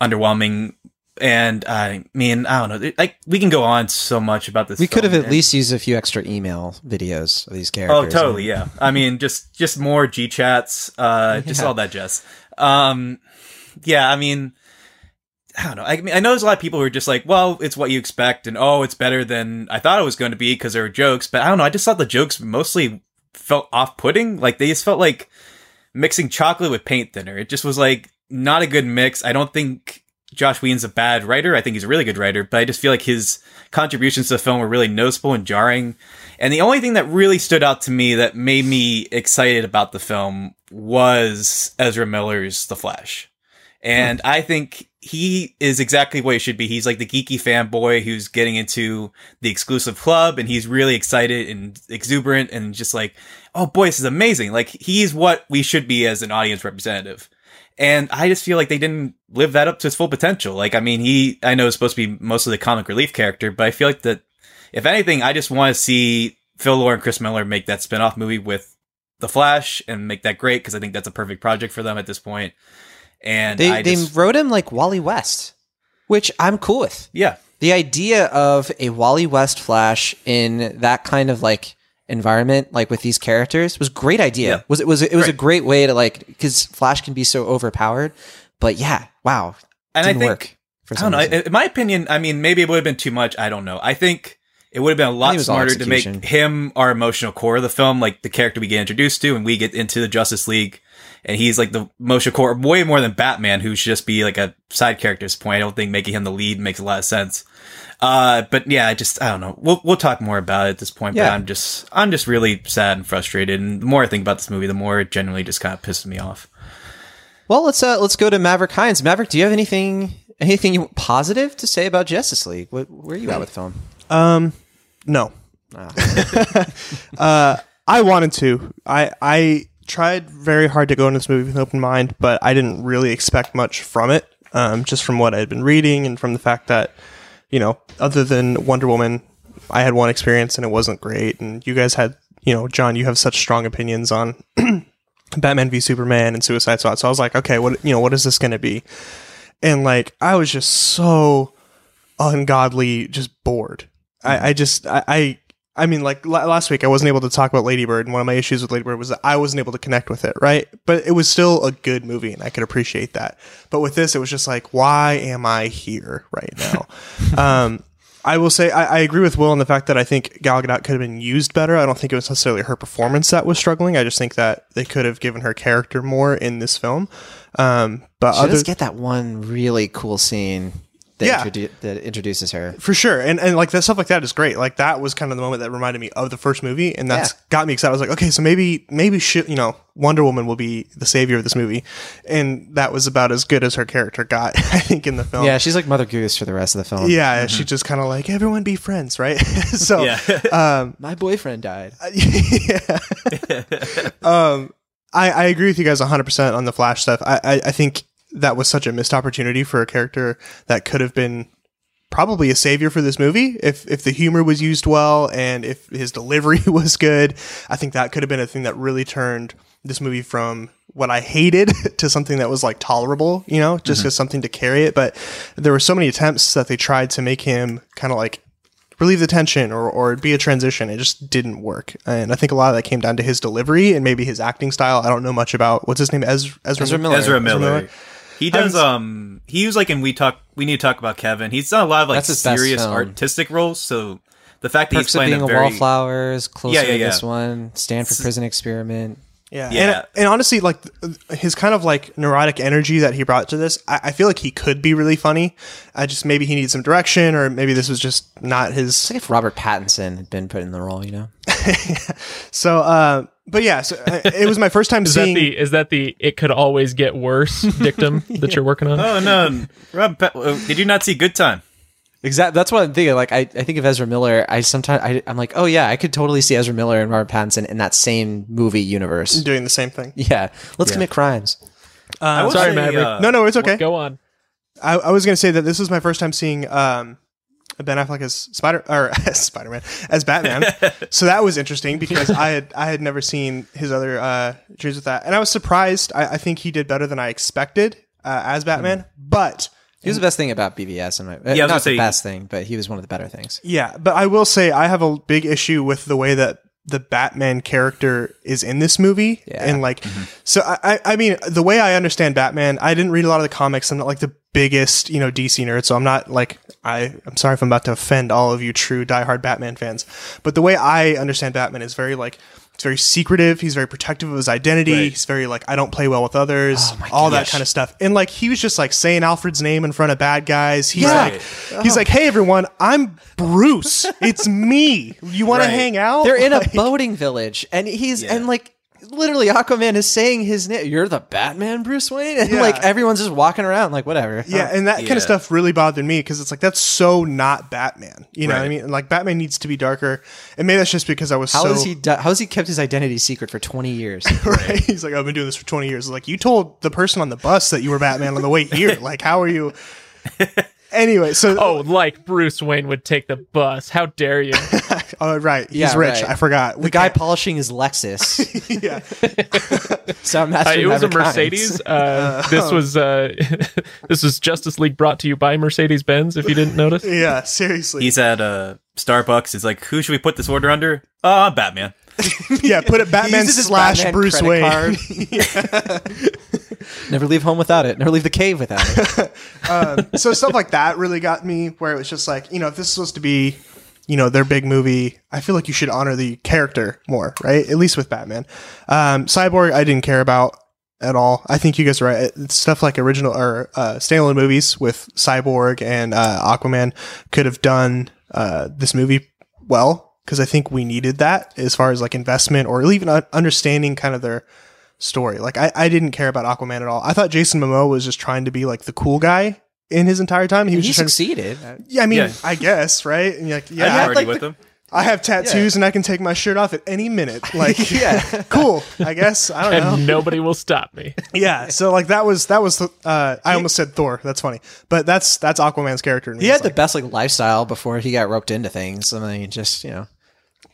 Speaker 3: underwhelming. And I mean, I don't know. Like we can go on so much about this.
Speaker 2: We could have at least used a few extra email videos of these characters.
Speaker 3: Oh,
Speaker 2: characters.
Speaker 3: totally. Yeah. I mean, just just more G chats. Uh, just all that jazz. Um, yeah. I mean, I don't know. I mean, I know there's a lot of people who are just like, well, it's what you expect, and oh, it's better than I thought it was going to be because there were jokes. But I don't know. I just thought the jokes mostly felt off putting. Like they just felt like mixing chocolate with paint thinner. It just was like not a good mix. I don't think Joss Whedon's a bad writer. I think he's a really good writer, but I just feel like his contributions to the film were really noticeable and jarring. And the only thing that really stood out to me that made me excited about the film was Ezra Miller's The Flash. And hmm. I think he is exactly what he should be. He's like the geeky fanboy who's getting into the exclusive club and he's really excited and exuberant and just like, oh boy, this is amazing. Like he's what we should be as an audience representative. And I just feel like they didn't live that up to his full potential. Like, I mean, he, I know is supposed to be mostly the comic relief character, but I feel like that, if anything, I just want to see Phil Lord and Chris Miller make that spin-off movie with The Flash and make that great because I think that's a perfect project for them at this point. And
Speaker 2: They
Speaker 3: I
Speaker 2: they
Speaker 3: just,
Speaker 2: wrote him like Wally West, which I'm cool with.
Speaker 3: yeah,
Speaker 2: The idea of a Wally West Flash in that kind of like environment, like with these characters, was great idea.
Speaker 3: Yeah.
Speaker 2: Was it was it was a great way to like because Flash can be so overpowered. But yeah, wow,
Speaker 3: and I think
Speaker 2: work for
Speaker 3: I don't know.
Speaker 2: reason.
Speaker 3: In my opinion, I mean, maybe it would have been too much. I don't know. I think it would have been a lot
Speaker 2: it was all
Speaker 3: smarter to make him our emotional core of the film, like the character we get introduced to, and we get into the Justice League, and he's like the emotional core, way more than Batman, who should just be like a side character at this point. I don't think making him the lead makes a lot of sense. Uh, but yeah, I just I don't know. We'll we'll talk more about it at this point. But I'm just I'm just really sad and frustrated. And the more I think about this movie, the more it generally just kind of pisses me off.
Speaker 2: Well, let's uh let's go to Maverick Hines. Maverick, do you have anything anything you, positive to say about Justice League? What, where are you at with the film?
Speaker 4: Um, no. uh, I wanted to. I I tried very hard to go into this movie with an open mind, but I didn't really expect much from it. Um, just from what I had been reading and from the fact that, you know, other than Wonder Woman, I had one experience and it wasn't great. And you guys had, you know, John, you have such strong opinions on Batman v Superman and Suicide Squad. So I was like, okay, what you know, what is this going to be? And like, I was just so ungodly, just bored. I, I just, I, I, I mean, like la- last week, I wasn't able to talk about Ladybird, and one of my issues with Ladybird was that I wasn't able to connect with it, right? But it was still a good movie, and I could appreciate that. But with this, it was just like, why am I here right now? um, I will say I, I agree with Will in the fact that I think Gal Gadot could have been used better. I don't think it was necessarily her performance that was struggling. I just think that they could have given her character more in this film. Um, but
Speaker 2: She
Speaker 4: other
Speaker 2: does get that one really cool scene that,
Speaker 4: Yeah.
Speaker 2: introdu- that introduces her.
Speaker 4: for sure, and and like that stuff like that is great. Like that was kind of the moment that reminded me of the first movie, and that's
Speaker 2: Yeah.
Speaker 4: got me excited. I was like, okay, so maybe maybe she, you know Wonder Woman will be the savior of this movie, and that was about as good as her character got, I think, in the film.
Speaker 2: Yeah, she's like Mother Goose for the rest of the film.
Speaker 4: yeah, she just kind of like everyone be friends, right? so
Speaker 3: Yeah.
Speaker 4: um,
Speaker 2: My boyfriend died.
Speaker 4: yeah. um, I, I agree with you guys 100% on the Flash stuff. I, I, I think that was such a missed opportunity for a character that could have been probably a savior for this movie if if the humor was used well and if his delivery was good. I think that could have been a thing that really turned this movie from what I hated to something that was like tolerable, you know, just mm-hmm. as something to carry it. But there were so many attempts that they tried to make him kind of like relieve the tension or, or be a transition. It just didn't work. And I think a lot of that came down to his delivery and maybe his acting style. I don't know much about what's his name? Ezra, Ezra,
Speaker 2: Ezra Miller.
Speaker 3: Ezra Miller.
Speaker 4: Miller.
Speaker 3: He does. Um, he was like and we talk. We need to talk about Kevin. He's done a lot of like
Speaker 2: That's his best
Speaker 3: serious
Speaker 2: film.
Speaker 3: artistic roles. So the fact that
Speaker 2: Perks
Speaker 3: he's
Speaker 2: of
Speaker 3: playing
Speaker 2: being
Speaker 3: a
Speaker 2: a
Speaker 3: very
Speaker 2: wallflowers, closer
Speaker 3: Yeah, yeah,
Speaker 2: to
Speaker 3: yeah.
Speaker 2: this one, Stanford Prison Experiment.
Speaker 4: Yeah.
Speaker 3: Yeah.
Speaker 4: And, and honestly, like his kind of like neurotic energy that he brought to this, I, I feel like he could be really funny. I just maybe he needs some direction or maybe this was just not his.
Speaker 2: It's like if Robert Pattinson had been put in the role, you know?
Speaker 4: So, uh, but yeah, so uh, it was my first time
Speaker 5: Is that
Speaker 4: seeing.
Speaker 5: the is that the it could always get worse dictum that you're working on?
Speaker 3: Oh no, Rob! Pe- uh, Did you not see Good Time?
Speaker 2: Exactly. That's what I'm thinking. Like, I, I think of Ezra Miller. I sometimes I, I'm like, oh yeah, I could totally see Ezra Miller and Robert Pattinson in that same movie universe.
Speaker 4: doing the same thing.
Speaker 2: Yeah, let's commit crimes.
Speaker 3: I will
Speaker 5: sorry,
Speaker 3: say,
Speaker 5: Maverick.
Speaker 3: uh,
Speaker 4: No, no, it's okay.
Speaker 5: Go on.
Speaker 4: I, I was going to say that this was my first time seeing um, Ben Affleck as Spider or as Spider Man as Batman. so that was interesting because I had I had never seen his other uh, dreams with that, and I was surprised. I, I think he did better than I expected uh, as Batman, but.
Speaker 2: He was the best thing about BVS, and my,
Speaker 3: I was
Speaker 2: not the
Speaker 3: say-
Speaker 2: best thing, but he was one of the better things.
Speaker 4: Yeah, but I will say I have a big issue with the way that the Batman character is in this movie,
Speaker 2: Yeah.
Speaker 4: and like, mm-hmm. so I, I, I mean, the way I understand Batman, I didn't read a lot of the comics. I'm not like the biggest, you know, DC nerd, so I'm not like I. I'm sorry if I'm about to offend all of you true diehard Batman fans, but the way I understand Batman is very like. It's very secretive. He's very protective of his identity.
Speaker 3: Right.
Speaker 4: He's very like, I don't play well with others. Oh all that kind of stuff. And like, he was just like saying Alfred's name in front of bad guys. He's
Speaker 2: Yeah.
Speaker 4: like, he's like, hey everyone, I'm Bruce. It's me. You want
Speaker 3: Right.
Speaker 4: to hang out?
Speaker 2: They're in a boating village, and he's
Speaker 3: Yeah.
Speaker 2: and like literally Aquaman is saying his name. You're the Batman, Bruce Wayne, and
Speaker 4: Yeah.
Speaker 2: like everyone's just walking around like whatever.
Speaker 4: Yeah, and that kind
Speaker 3: Yeah.
Speaker 4: of stuff really bothered me because it's like that's so not Batman. You know what I
Speaker 3: Right.
Speaker 4: mean? Like Batman needs to be darker, and maybe that's just because I was
Speaker 2: How
Speaker 4: so.
Speaker 2: has he do- how has he kept his identity secret for 20 years?
Speaker 4: right? He's like, I've been doing this for twenty years. Like you told the person on the bus that you were Batman on the way here. like, how are you? Anyway, so
Speaker 5: Oh, like Bruce Wayne would take the bus. How dare you?
Speaker 4: oh, right, he's
Speaker 2: Yeah,
Speaker 4: rich.
Speaker 2: right.
Speaker 4: I forgot.
Speaker 2: the guy polishing his Lexus.
Speaker 4: yeah,
Speaker 2: Soundmaster.
Speaker 5: Uh, it was a
Speaker 2: never counts.
Speaker 5: Mercedes. Uh, this was uh, this was Justice League brought to you by Mercedes Benz. If you didn't notice,
Speaker 4: yeah. Seriously,
Speaker 3: He's at uh, Starbucks. He's like, who should we put this order under? Uh, Batman.
Speaker 4: yeah. Put it Batman
Speaker 2: uses his
Speaker 4: slash
Speaker 2: Batman
Speaker 4: Bruce
Speaker 2: credit
Speaker 4: Wayne.
Speaker 2: card. Never leave home without it. Never leave the cave without it.
Speaker 4: so stuff like that really got me where it was just like you know if this is supposed to be you know their big movie i feel like you should honor the character more right at least with batman um, cyborg i didn't care about at all i think you guys are right it's stuff like original or uh, standalone movies with cyborg and uh, aquaman could have done uh, this movie well because i think we needed that as far as like investment or even understanding kind of their story. Like I, I didn't care about Aquaman at all. I thought Jason Momoa was just trying to be like the cool guy in his entire time. He was
Speaker 2: He
Speaker 4: just trying to,
Speaker 2: succeeded.
Speaker 4: yeah, I mean,
Speaker 3: Yeah.
Speaker 4: I guess, right? And you're like,
Speaker 3: I'd
Speaker 4: yeah, I,
Speaker 3: party
Speaker 2: like
Speaker 3: with
Speaker 2: the-
Speaker 3: him.
Speaker 4: I have tattoos and I can take my shirt off at any minute. Like, yeah, cool. I guess I don't know.
Speaker 5: nobody will stop me.
Speaker 4: Yeah, so like that was that was uh, I almost said Thor. That's funny, but that's that's Aquaman's character.
Speaker 2: He had
Speaker 4: It's
Speaker 2: the best like lifestyle before he got roped into things. I mean, just you know,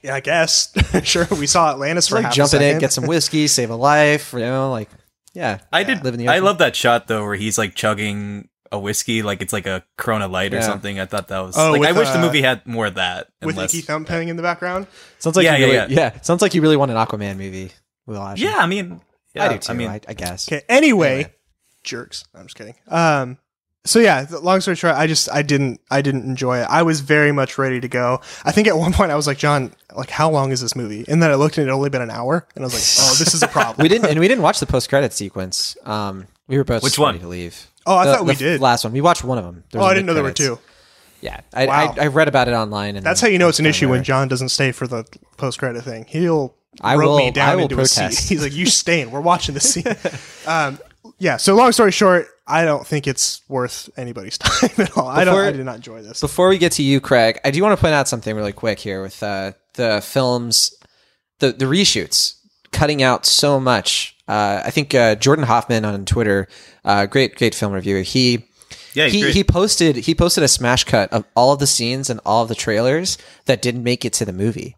Speaker 4: yeah, I guess sure. We saw Atlantis for
Speaker 2: like
Speaker 4: half
Speaker 2: jump
Speaker 4: a
Speaker 2: in
Speaker 4: second.
Speaker 2: it, get some whiskey, save a life. You know, like yeah.
Speaker 3: I did.
Speaker 2: Live in the
Speaker 3: I love that shot though, where he's like chugging a whiskey, like it's like a Corona Light or something. I thought that was
Speaker 4: Oh,
Speaker 3: like I
Speaker 4: with,
Speaker 3: wish the
Speaker 4: uh,
Speaker 3: movie had more of that.
Speaker 4: with
Speaker 3: less-
Speaker 4: Icky Thump playing in the background.
Speaker 2: Sounds like
Speaker 3: Yeah,
Speaker 2: you
Speaker 3: yeah,
Speaker 2: really,
Speaker 3: yeah.
Speaker 2: yeah. Sounds like you really want an Aquaman movie. Will Ashton.
Speaker 3: Yeah, I mean, yeah,
Speaker 2: I do too. I,
Speaker 3: mean,
Speaker 2: I, guess.
Speaker 4: Okay. Anyway,
Speaker 2: Anyway.
Speaker 4: jerks. I'm just kidding. Um. So yeah, th- long story short, I just I didn't I didn't enjoy it. I was very much ready to go. I think at one point I was like, John, like how long is this movie? And then I looked and it had only been an hour, and I was like, oh, this is a problem.
Speaker 2: We didn't, and we didn't watch the post credit sequence. Um, we were both
Speaker 3: Which
Speaker 2: ready
Speaker 3: one?
Speaker 2: to leave.
Speaker 4: Oh, I
Speaker 2: The-
Speaker 4: thought we
Speaker 2: the
Speaker 4: did.
Speaker 2: Last one, we watched one of them.
Speaker 4: oh, I didn't know there were two.
Speaker 2: Yeah, I,
Speaker 4: Wow.
Speaker 2: I, I read about it online, and
Speaker 4: That's how you know it's an issue when. John doesn't stay for the post credit thing. He'll
Speaker 2: I
Speaker 4: rope
Speaker 2: will-
Speaker 4: me down
Speaker 2: I will
Speaker 4: into a
Speaker 2: protest.
Speaker 4: seat. He's like, "You staying? We're watching the scene." um, yeah. So long story short, I don't think it's worth anybody's time at all. I don't. I did not enjoy this.
Speaker 2: Before we get to you, Craig, I do want to point out something really quick here with uh, the films, the the reshoots, cutting out so much. Uh, I think uh, Jordan Hoffman on Twitter, uh, great great film reviewer. He
Speaker 3: yeah,
Speaker 2: he,
Speaker 3: great.
Speaker 2: he posted he posted a smash cut of all of the scenes and all of the trailers that didn't make it to the movie.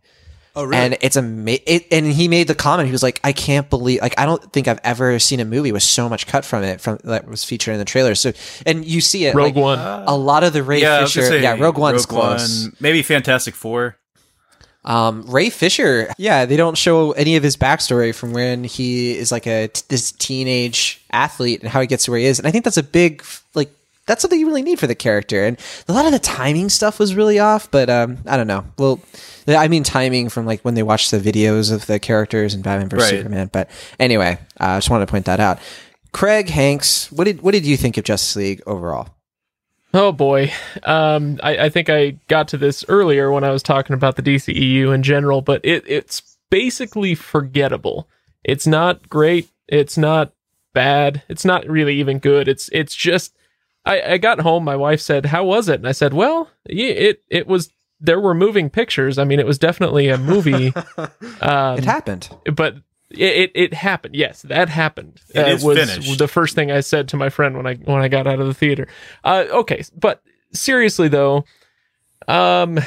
Speaker 4: oh, really?
Speaker 2: And it's ama- it, and he made the comment. He was like, "I can't believe like I don't think I've ever seen a movie with so much cut from it from that was featured in the trailer." So and you see it
Speaker 5: Rogue
Speaker 2: like,
Speaker 5: One.
Speaker 2: A lot of the Ray
Speaker 3: yeah,
Speaker 2: Fisher,
Speaker 3: say
Speaker 2: yeah, Rogue One's close.
Speaker 3: One, maybe Fantastic Four.
Speaker 2: Um, Ray Fisher, yeah, they don't show any of his backstory from when he is like a t- this teenage athlete and how he gets to where he is, and I think that's a big like that's something you really need for the character. And a lot of the timing stuff was really off, but um, I don't know. Well, I mean timing from like when they watch the videos of the characters in Batman vs
Speaker 3: Right.
Speaker 2: Superman. But anyway, uh, I just wanted to point that out. Craig Hanks, what did what did you think of Justice League overall?
Speaker 5: Oh boy. Um, I, I think I got to this earlier when I was talking about the DCEU in general, but it, it's basically forgettable. It's not great. It's not bad. It's not really even good. It's it's just. I, I got home. My wife said, "How was it?" And I said, "Well, yeah, it it was. There were moving pictures. I mean, it was definitely a movie. um,
Speaker 2: It happened.
Speaker 5: but it, it, it happened. Yes, that happened.
Speaker 3: It is
Speaker 5: was
Speaker 3: finished.
Speaker 5: the first thing I said to my friend when I when I got out of the theater. Uh, okay, but seriously though, um,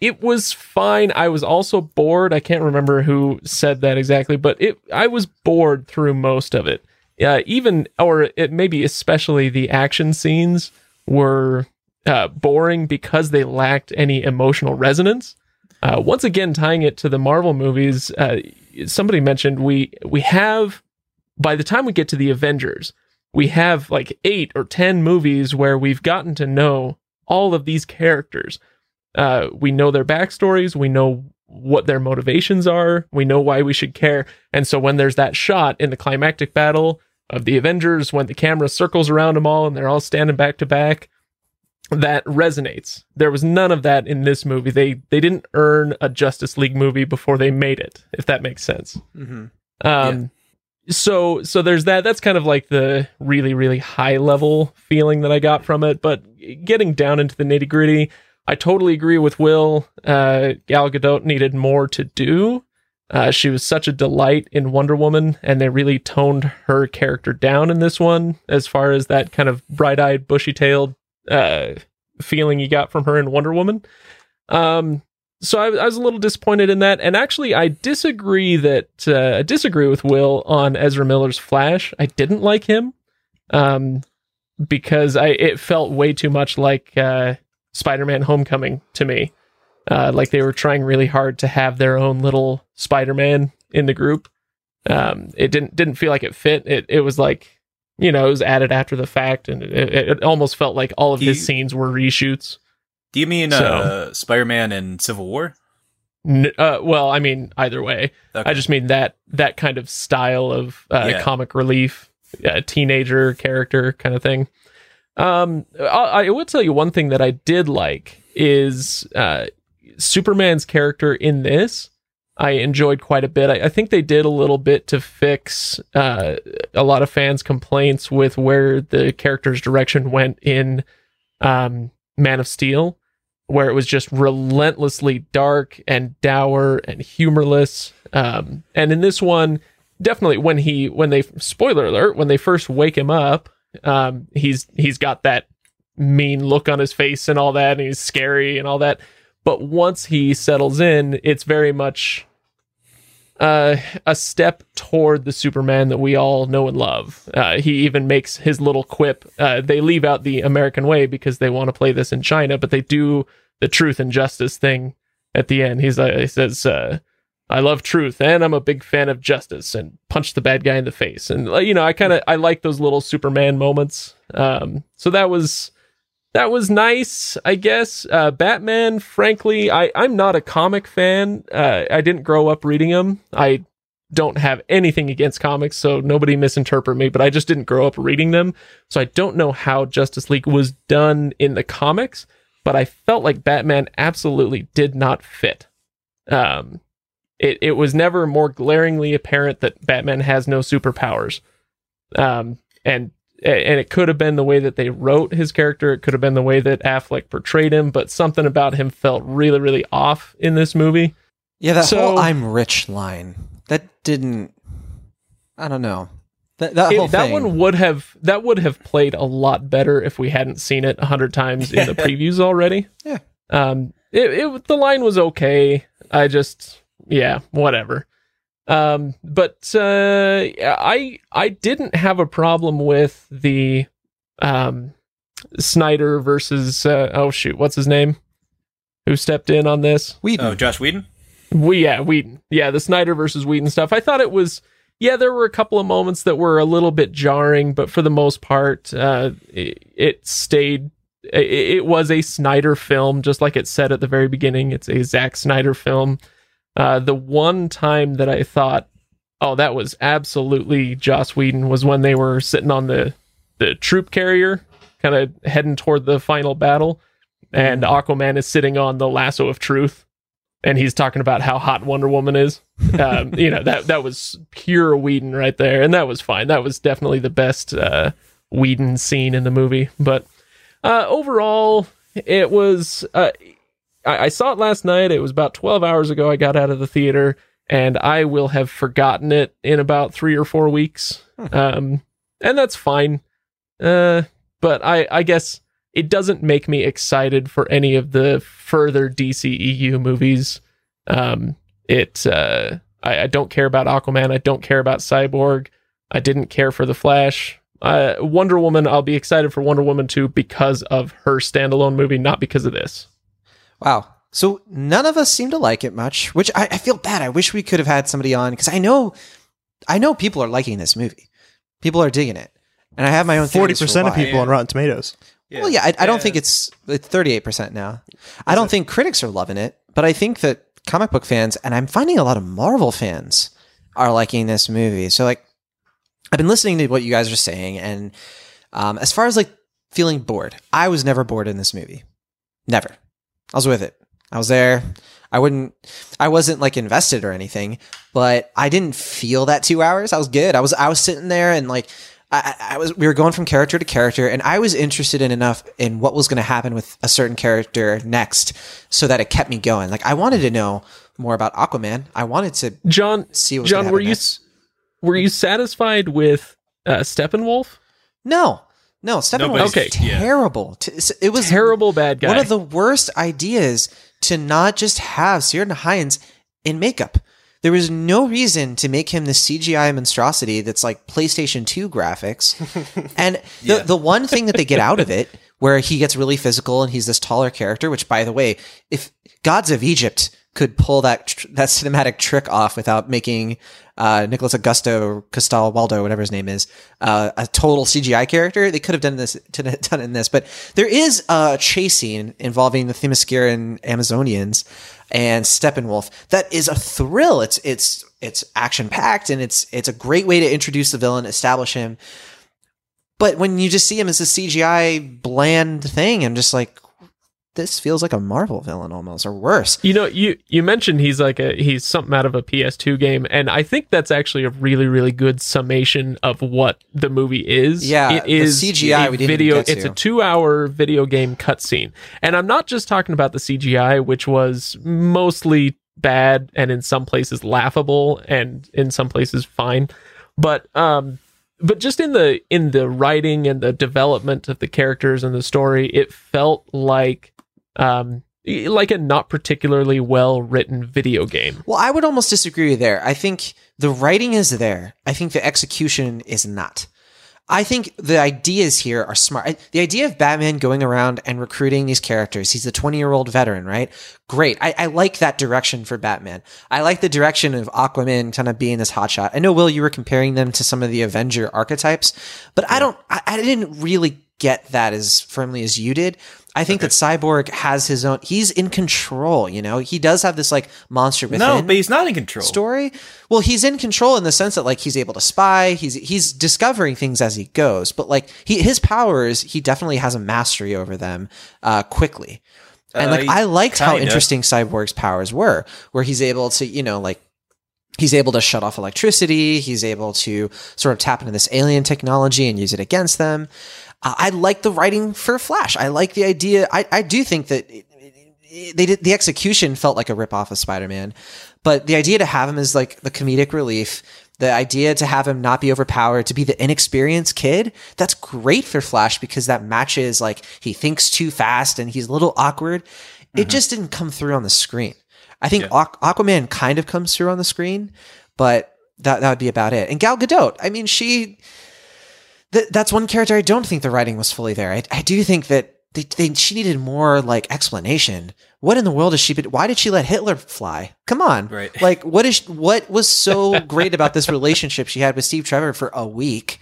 Speaker 5: it was fine. I was also bored. I can't remember who said that exactly, but it I was bored through most of it. Uh, even or it maybe especially the action scenes were uh, boring because they lacked any emotional resonance. Uh, once again, tying it to the Marvel movies, uh, somebody mentioned we we have by the time we get to the Avengers, we have like eight or ten movies where we've gotten to know all of these characters. Uh, we know their backstories. We know what their motivations are. We know why we should care. And so when there's that shot in the climactic battle of the Avengers, when the camera circles around them all and they're all standing back to back, that resonates. There was none of that in this movie. They they didn't earn a Justice League movie before they made it, if that makes sense. Um, so so there's that. That's kind of like the really really high level feeling that I got from it. But getting down into the nitty gritty, I totally agree with Will. Uh, Gal Gadot needed more to do. Uh, she was such a delight in Wonder Woman, and they really toned her character down in this one, as far as that kind of bright-eyed, bushy-tailed uh, feeling you got from her in Wonder Woman. Um, so I, I, was a little disappointed in that, and actually, I disagree that uh, I disagree with Will on Ezra Miller's Flash. I didn't like him um, because I it felt way too much like uh, Spider-Man: Homecoming to me. Uh, like they were trying really hard to have their own little Spider-Man in the group. Um, it didn't didn't feel like it fit. It it was like you know it was added after the fact, and it, it almost felt like all of
Speaker 3: Do
Speaker 5: his
Speaker 3: you-
Speaker 5: scenes were reshoots.
Speaker 3: Do you mean
Speaker 5: So-
Speaker 3: uh, Spider-Man and Civil War?
Speaker 5: N- uh, well, I mean either way.
Speaker 3: Okay.
Speaker 5: I just mean that that kind of style of uh,
Speaker 3: Yeah.
Speaker 5: comic relief, uh, teenager character kind of thing. Um, I, I will tell you one thing that I did like is uh, Superman's character in this. I enjoyed quite a bit. I, I think they did a little bit to fix uh, a lot of fans' complaints with where the character's direction went in um, Man of Steel, where it was just relentlessly dark and dour and humorless. Um, and in this one, definitely when he when they spoiler alert when they first wake him up, um, he's he's got that mean look on his face and all that, and he's scary and all that. But once he settles in, it's very much uh, a step toward the Superman that we all know and love. Uh, he even makes his little quip. Uh, they leave out the American way because they want to play this in China, but they do the truth and justice thing at the end. He's uh, he says, uh, "I love truth and I'm a big fan of justice," and punch the bad guy in the face. And uh, you know, I kind of I like those little Superman moments. Um, so that was that was nice, I guess. Uh, Batman, frankly, I, I'm not a comic fan. Uh, I didn't grow up reading them. I don't have anything against comics, so nobody misinterpret me, but I just didn't grow up reading them. So I don't know how Justice League was done in the comics, but I felt like Batman absolutely did not fit. Um, it, it was never more glaringly apparent that Batman has no superpowers. Um, and and it could have been the way that they wrote his character. It could have been the way that Affleck portrayed him, but something about him felt really, really off in this movie.
Speaker 2: Yeah, that
Speaker 5: So-
Speaker 2: whole "I'm rich" line that didn't. I don't know. That that
Speaker 5: It- that one would have that would have played a lot better if we hadn't seen it a hundred times in the previews already.
Speaker 2: Yeah.
Speaker 5: Um. It, it the line was okay. I just yeah whatever. Um. But uh, I I didn't have a problem with the um Snyder versus uh, oh shoot what's his name who stepped in on this
Speaker 2: Whedon.
Speaker 3: Oh, Joss Whedon.
Speaker 5: we yeah Whedon yeah the Snyder versus Whedon stuff. I thought it was yeah there were a couple of moments that were a little bit jarring, but for the most part, uh, it, it stayed. It, it was a Snyder film, just like it said at the very beginning. It's a Zack Snyder film. Uh, the one time that I thought, oh, that was absolutely Joss Whedon was when they were sitting on the the troop carrier, kind of heading toward the final battle, and Aquaman is sitting on the lasso of truth and he's talking about how hot Wonder Woman is. Um, you know that that was pure Whedon right there, and that was fine. That was definitely the best uh, Whedon scene in the movie. But uh, overall, it was. Uh, I, I saw it last night. It was about twelve hours ago. I got out of the theater, and I will have forgotten it in about three or four weeks. Um, and that's fine. Uh, but I, I guess it doesn't make me excited for any of the further DCEU movies. Um, it uh, I, I don't care about Aquaman. I don't care about Cyborg. I didn't care for the Flash. Uh, Wonder Woman. I'll be excited for Wonder Woman 2 because of her standalone movie, not because of this.
Speaker 2: Wow. So none of us seem to like it much, which I, I feel bad. I wish we could have had somebody on because I know, I know people are liking this movie. People are digging it, and I have my own
Speaker 4: Forty percent of people on Rotten Tomatoes.
Speaker 2: Well, yeah, I, I don't think it's it's thirty eight percent now. I don't think critics are loving it, but I think that comic book fans and I'm finding a lot of Marvel fans are liking this movie. So like, I've been listening to what you guys are saying, and um, as far as like feeling bored, I was never bored in this movie. Never. I was with it. I was there. I wouldn't. I wasn't like invested or anything, but I didn't feel that two hours. I was good. I was. I was sitting there and like. I, I was. We were going from character to character, and I was interested in enough in what was going to happen with a certain character next, so that it kept me going. Like I wanted to know more about Aquaman. I wanted to
Speaker 5: John,
Speaker 2: see what
Speaker 5: John, were you
Speaker 2: next.
Speaker 5: were you satisfied with uh, Steppenwolf?
Speaker 2: No, no, Steppenwolf was
Speaker 5: Okay.
Speaker 2: terrible. T- It was
Speaker 5: Terrible bad guy.
Speaker 2: one of the worst ideas to not just have Ciarán Hinds in makeup. There was no reason to make him the CGI monstrosity that's like PlayStation 2 graphics. and the,
Speaker 3: Yeah.
Speaker 2: the one thing that they get out of it, where he gets really physical and he's this taller character, which by the way, if Gods of Egypt could pull that tr- that cinematic trick off without making uh, Nicholas Augusto Castalwaldo, whatever his name is, uh, a total CGI character. They could have done this, done in this, but there is a chase scene involving the Themysciran Amazonians and Steppenwolf that is a thrill. It's it's it's action packed and it's it's a great way to introduce the villain, establish him. But when you just see him as a CGI bland thing, I'm just like, this feels like a Marvel villain almost, or worse.
Speaker 5: You know, you you mentioned he's like a he's something out of a PS2 game, and I think that's actually a really really good summation of what the movie is.
Speaker 2: Yeah,
Speaker 5: it is
Speaker 2: CGI
Speaker 5: a
Speaker 2: we didn't
Speaker 5: video. It's a two-hour video game cutscene, and I'm not just talking about the CGI, which was mostly bad and in some places laughable, and in some places fine, but um. But just in the in the writing and the development of the characters and the story, it felt like um like a not particularly well written video game.
Speaker 2: Well, I would almost disagree with there. I think the writing is there. I think the execution is not. I think the ideas here are smart. The idea of Batman going around and recruiting these characters, he's a 20 year old veteran, right? Great. I, I like that direction for Batman. I like the direction of Aquaman kind of being this hotshot. I know, Will, you were comparing them to some of the Avenger archetypes, but I don't, I, I didn't really get that as firmly as you did. I think that Cyborg has his own, he's in control, you know? He does have this like monster within
Speaker 3: No, but he's not in control.
Speaker 2: story. Well, he's in control in the sense that like he's able to spy. He's he's discovering things as he goes. But like he his powers, he definitely has a mastery over them uh, quickly. And like
Speaker 3: Uh,
Speaker 2: I liked how interesting Cyborg's powers were, where he's able to you know like. He's able to shut off electricity. He's able to sort of tap into this alien technology and use it against them. Uh, I like the writing for Flash. I like the idea. I, I do think that it- it- they did the execution felt like a ripoff of Spider-Man, but the idea to have him as like the comedic relief, the idea to have him not be overpowered, to be the inexperienced kid, that's great for Flash because that matches like he thinks too fast and he's a little awkward. It just didn't come through on the screen. I think Aqu- Aquaman kind of comes through on the screen, but that that would be about it. And Gal Gadot, I mean, she th- that's one character I don't think the writing was fully there. I, I do think that they, they, she needed more like explanation. What in the world is she? Been, why did she let Hitler fly? Come on,
Speaker 3: Right.
Speaker 2: Like, what is what was so great about this relationship she had with Steve Trevor for a week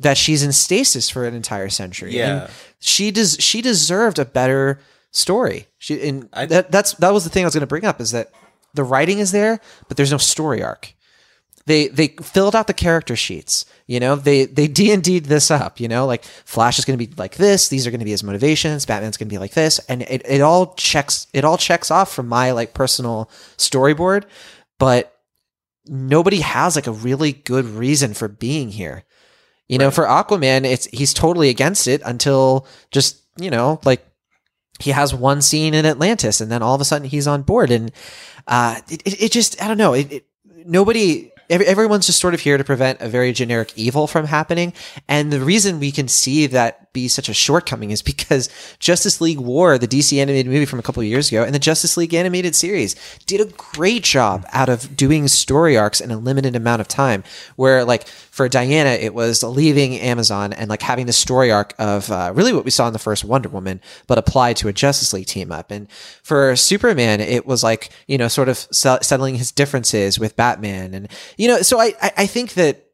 Speaker 2: that she's in stasis for an entire century?
Speaker 3: Yeah.
Speaker 2: And she does. She deserved a better story. She and
Speaker 3: I-
Speaker 2: that that's that was the thing I was going to bring up is that the writing is there, but there's no story arc they they filled out the character sheets you know they they d&d'd this up you know like flash is going to be like this these are going to be his motivations batman's going to be like this and it, it all checks it all checks off from my like personal storyboard but nobody has like a really good reason for being here you know for aquaman it's he's totally against it until just you know like he has one scene in Atlantis, and then all of a sudden he's on board, and uh, it, it, it just I don't know. It, it nobody. Every, everyone's just sort of here to prevent a very generic evil from happening. And the reason we can see that be such a shortcoming is because Justice League War, the DC animated movie from a couple years ago, and the Justice League animated series did a great job out of doing story arcs in a limited amount of time. Where, like, for Diana, it was leaving Amazon and like having the story arc of uh, really what we saw in the first Wonder Woman, but applied to a Justice League team up. And for Superman, it was like, you know, sort of settling his differences with Batman. And, you know, so I, I think that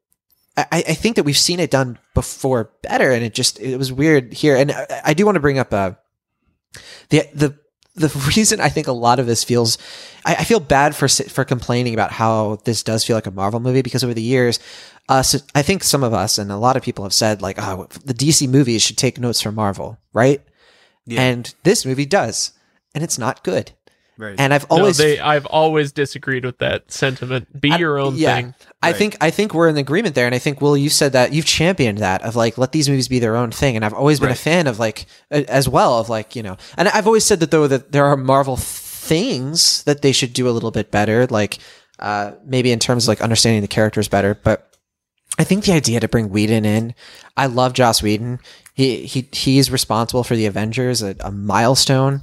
Speaker 2: I, I think that we've seen it done before better, and it just it was weird here. And I, I do want to bring up uh, the the the reason I think a lot of this feels I, I feel bad for for complaining about how this does feel like a Marvel movie because over the years, us I think some of us and a lot of people have said like oh the DC movies should take notes from Marvel, right?
Speaker 3: Yeah.
Speaker 2: And this movie does, and it's not good.
Speaker 3: Right.
Speaker 2: And I've
Speaker 5: No,
Speaker 2: always
Speaker 5: they, I've always disagreed with that sentiment. Be
Speaker 2: I-
Speaker 5: your own
Speaker 2: yeah.
Speaker 5: thing.
Speaker 2: I
Speaker 3: Right.
Speaker 2: think I think we're in agreement there, and I think Will, you said that you've championed that of like let these movies be their own thing, and I've always been a fan of like as well of like you know, and I've always said that though that there are Marvel things that they should do a little bit better, like uh, maybe in terms of like understanding the characters better, but. I think the idea to bring Whedon in, I love Joss Whedon. He he he's responsible for the Avengers, a, a milestone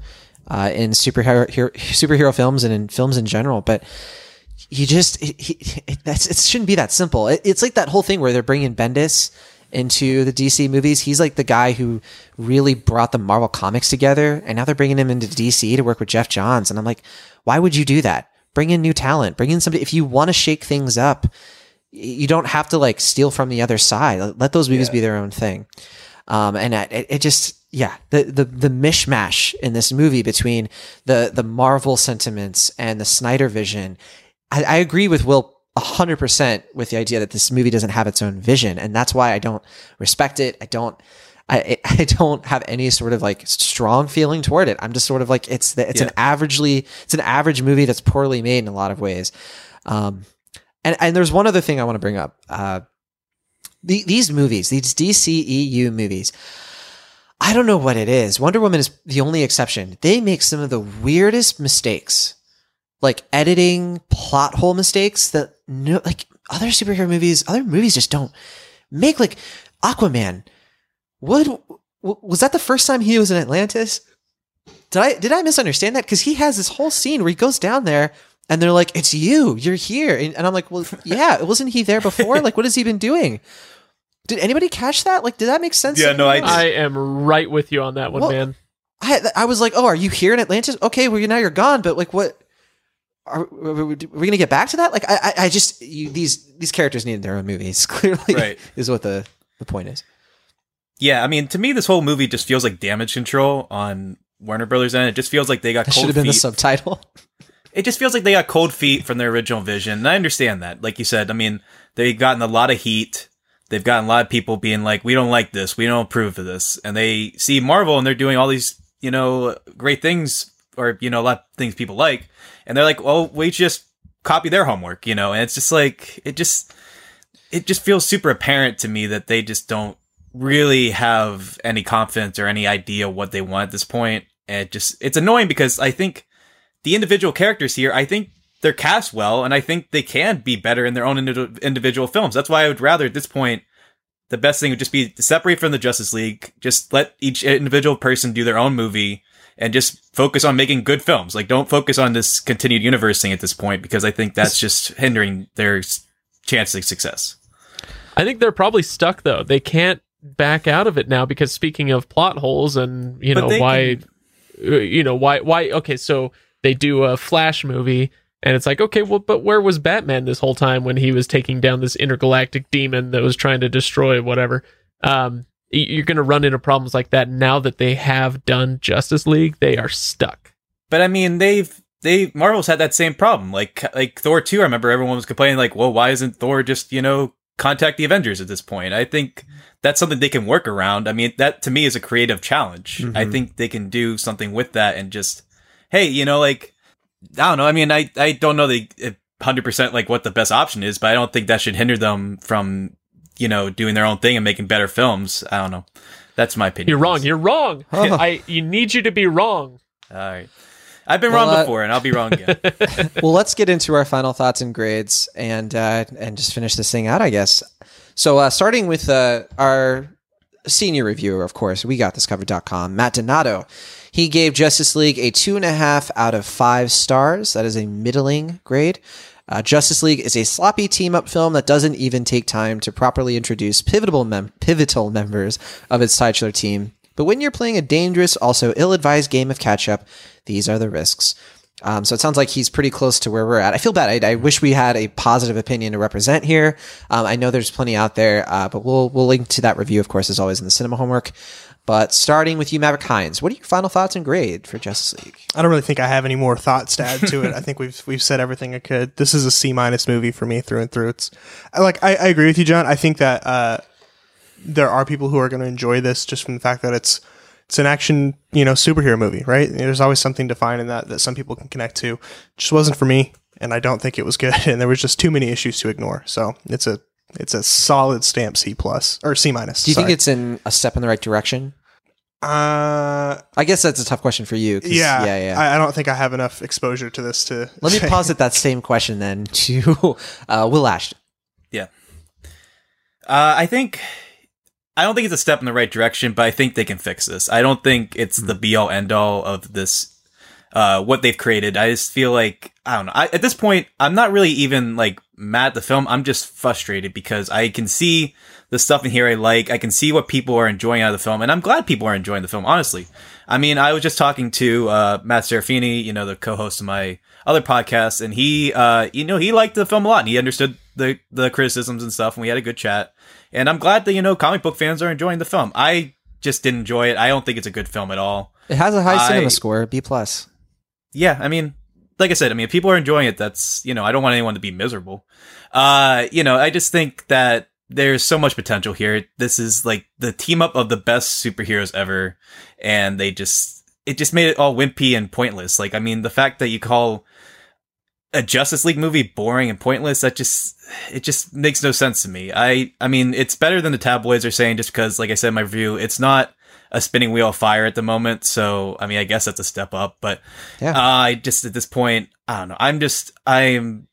Speaker 2: uh, in superhero hero, superhero films and in films in general. But he just he, he, it, that's it shouldn't be that simple. It, it's like that whole thing where they're bringing Bendis into the DC movies. He's like the guy who really brought the Marvel comics together, and now they're bringing him into DC to work with Geoff Johns. And I'm like, why would you do that? Bring in new talent. Bring in somebody. If you want to shake things up, you don't have to like steal from the other side. Let those movies be their own thing. Um, and I- it, it just, yeah, the, the, the mishmash in this movie between the, the Marvel sentiments and the Snyder vision. I, I agree with Will hundred percent with the idea that this movie doesn't have its own vision. And that's why I don't respect it. I don't, I, I don't have any sort of like strong feeling toward it. I'm just sort of like, it's the, it's an averagely, it's an average movie that's poorly made in a lot of ways. Um, and, and there's one other thing I want to bring up. Uh, the, these movies, these DCEU movies, I don't know what it is. Wonder Woman is the only exception. They make some of the weirdest mistakes, like editing plot hole mistakes that no, like other superhero movies, other movies just don't make. Like Aquaman, what was that the first time he was in Atlantis? Did I did I misunderstand that? Because he has this whole scene where he goes down there and they're like, "It's you, you're here," and, and I'm like, "Well, yeah, wasn't he there before? Like, what has he been doing?" Did anybody catch that? Like, did that make sense?
Speaker 3: Yeah, no, I.
Speaker 5: I am right with you on that one,
Speaker 2: Well,
Speaker 5: man.
Speaker 2: I I was like, oh, are you here in Atlantis? Okay, well now you're gone, but like, what? Are, are we gonna get back to that? Like, I I, I just you, these these characters needed their own movies. Clearly,
Speaker 3: Right.
Speaker 2: is what the the point is.
Speaker 3: Yeah, I mean, to me, this whole movie just feels like damage control on Warner Brothers end. It just feels like they got
Speaker 2: That should have been
Speaker 3: feet.
Speaker 2: the subtitle.
Speaker 3: it just feels like they got cold feet from their original vision. And I understand that. Like you said, I mean, they've gotten a lot of heat. They've gotten a lot of people being like, we don't like this. We don't approve of this. And they see Marvel and they're doing all these, you know, great things or, you know, a lot of things people like. And they're like, well, we just copy their homework, you know? And it's just like, it just, it just feels super apparent to me that they just don't really have any confidence or any idea what they want at this point. And it just, it's annoying because I think the individual characters here, I think they're cast well, and I think they can be better in their own indi- individual films. That's why I would rather at this point, the best thing would just be to separate from the Justice League, just let each individual person do their own movie, and just focus on making good films. Like, don't focus on this continued universe thing at this point, because I think that's just hindering their chance of success.
Speaker 5: I think they're probably stuck though. They can't back out of it now because speaking of plot holes and you know why
Speaker 3: can-
Speaker 5: uh, you know why why okay so they do a flash movie and it's like okay well but where was Batman this whole time when he was taking down this intergalactic demon that was trying to destroy whatever um you're going to run into problems like that now that they have done Justice League they are stuck
Speaker 3: But I mean, they've they Marvel's had that same problem. Like like Thor two, I remember everyone was complaining like, well, why isn't Thor just you know contact the Avengers at this point? I think that's something they can work around. I mean, that to me is a creative challenge. I think they can do something with that and just hey, you know, like I don't know. I mean, I I don't know the hundred percent like what the best option is, but I don't think that should hinder them from you know doing their own thing and making better films. I don't know. That's my opinion.
Speaker 5: you're wrong you're wrong
Speaker 2: Oh.
Speaker 5: I you need you to be wrong
Speaker 3: All right. I've been
Speaker 2: Well,
Speaker 3: wrong
Speaker 2: uh,
Speaker 3: before, and I'll be wrong again.
Speaker 2: well, let's get into our final thoughts and grades, and uh, and just finish this thing out, I guess. So, uh, starting with uh, our senior reviewer, of course, WeGotThisCovered.com, Matt Donato. He gave Justice League a two and a half out of five stars. That is a middling grade. Uh, Justice League is a sloppy team up film that doesn't even take time to properly introduce pivotal mem- pivotal members of its titular team. But when you're playing a dangerous, also ill advised game of catch up, these are the risks. Um, so it sounds like he's pretty close to where we're at. I feel bad. I, I wish we had a positive opinion to represent here. Um, I know there's plenty out there, uh, but we'll we'll link to that review, of course, as always in the cinema homework. But starting with you, Maverick Hines, what are your final thoughts and grade for Justice League?
Speaker 4: I don't really think I have any more thoughts to add to it. I think we've we've said everything I could. This is a C minus movie for me through and through. It's I like I, I agree with you, John. I think that uh, there are people who are going to enjoy this just from the fact that it's it's an action, you know, superhero movie, right? There's always something to find in that that some people can connect to. Just wasn't for me, and I don't think it was good. And there was just too many issues to ignore. So it's a it's a solid stamp C plus or C minus.
Speaker 2: Do you think it's in a step in the right direction?
Speaker 4: Uh,
Speaker 2: I guess that's a tough question for you.
Speaker 4: yeah,
Speaker 2: yeah, yeah.
Speaker 4: I, I don't think I have enough exposure to this to.
Speaker 2: Let me posit that same question then to uh, Will Ashton.
Speaker 3: Yeah. Uh, I think I don't think it's a step in the right direction, but I think they can fix this. I don't think it's the be all end all of this. Uh, what they've created. I just feel like I don't know. I, at this point, I'm not really even like mad at the film. I'm just frustrated because I can see the stuff in here I like. I can see what people are enjoying out of the film, and I'm glad people are enjoying the film. Honestly, I mean, I was just talking to uh, Matt Serafini, you know, the co-host of my other podcasts, and he, uh, you know, he liked the film a lot. And he understood the the criticisms and stuff, and we had a good chat. And I'm glad that you know comic book fans are enjoying the film. I just didn't enjoy it. I don't think it's a good film at all.
Speaker 2: It has a high
Speaker 3: I-
Speaker 2: cinema score, B plus.
Speaker 3: Yeah, I mean, like I said, I mean, if people are enjoying it, that's you know, I don't want anyone to be miserable. Uh, you know, I just think that there's so much potential here. This is like the team up of the best superheroes ever, and they just it just made it all wimpy and pointless. Like, I mean, the fact that you call a Justice League movie boring and pointless, that just it just makes no sense to me. I I mean, it's better than the tabloids are saying, just because, like I said in my review, it's not a spinning wheel of fire at the moment. So, I mean, I guess that's a step up, but
Speaker 2: Yeah.
Speaker 3: uh, I just at this point, I don't know. I'm just I'm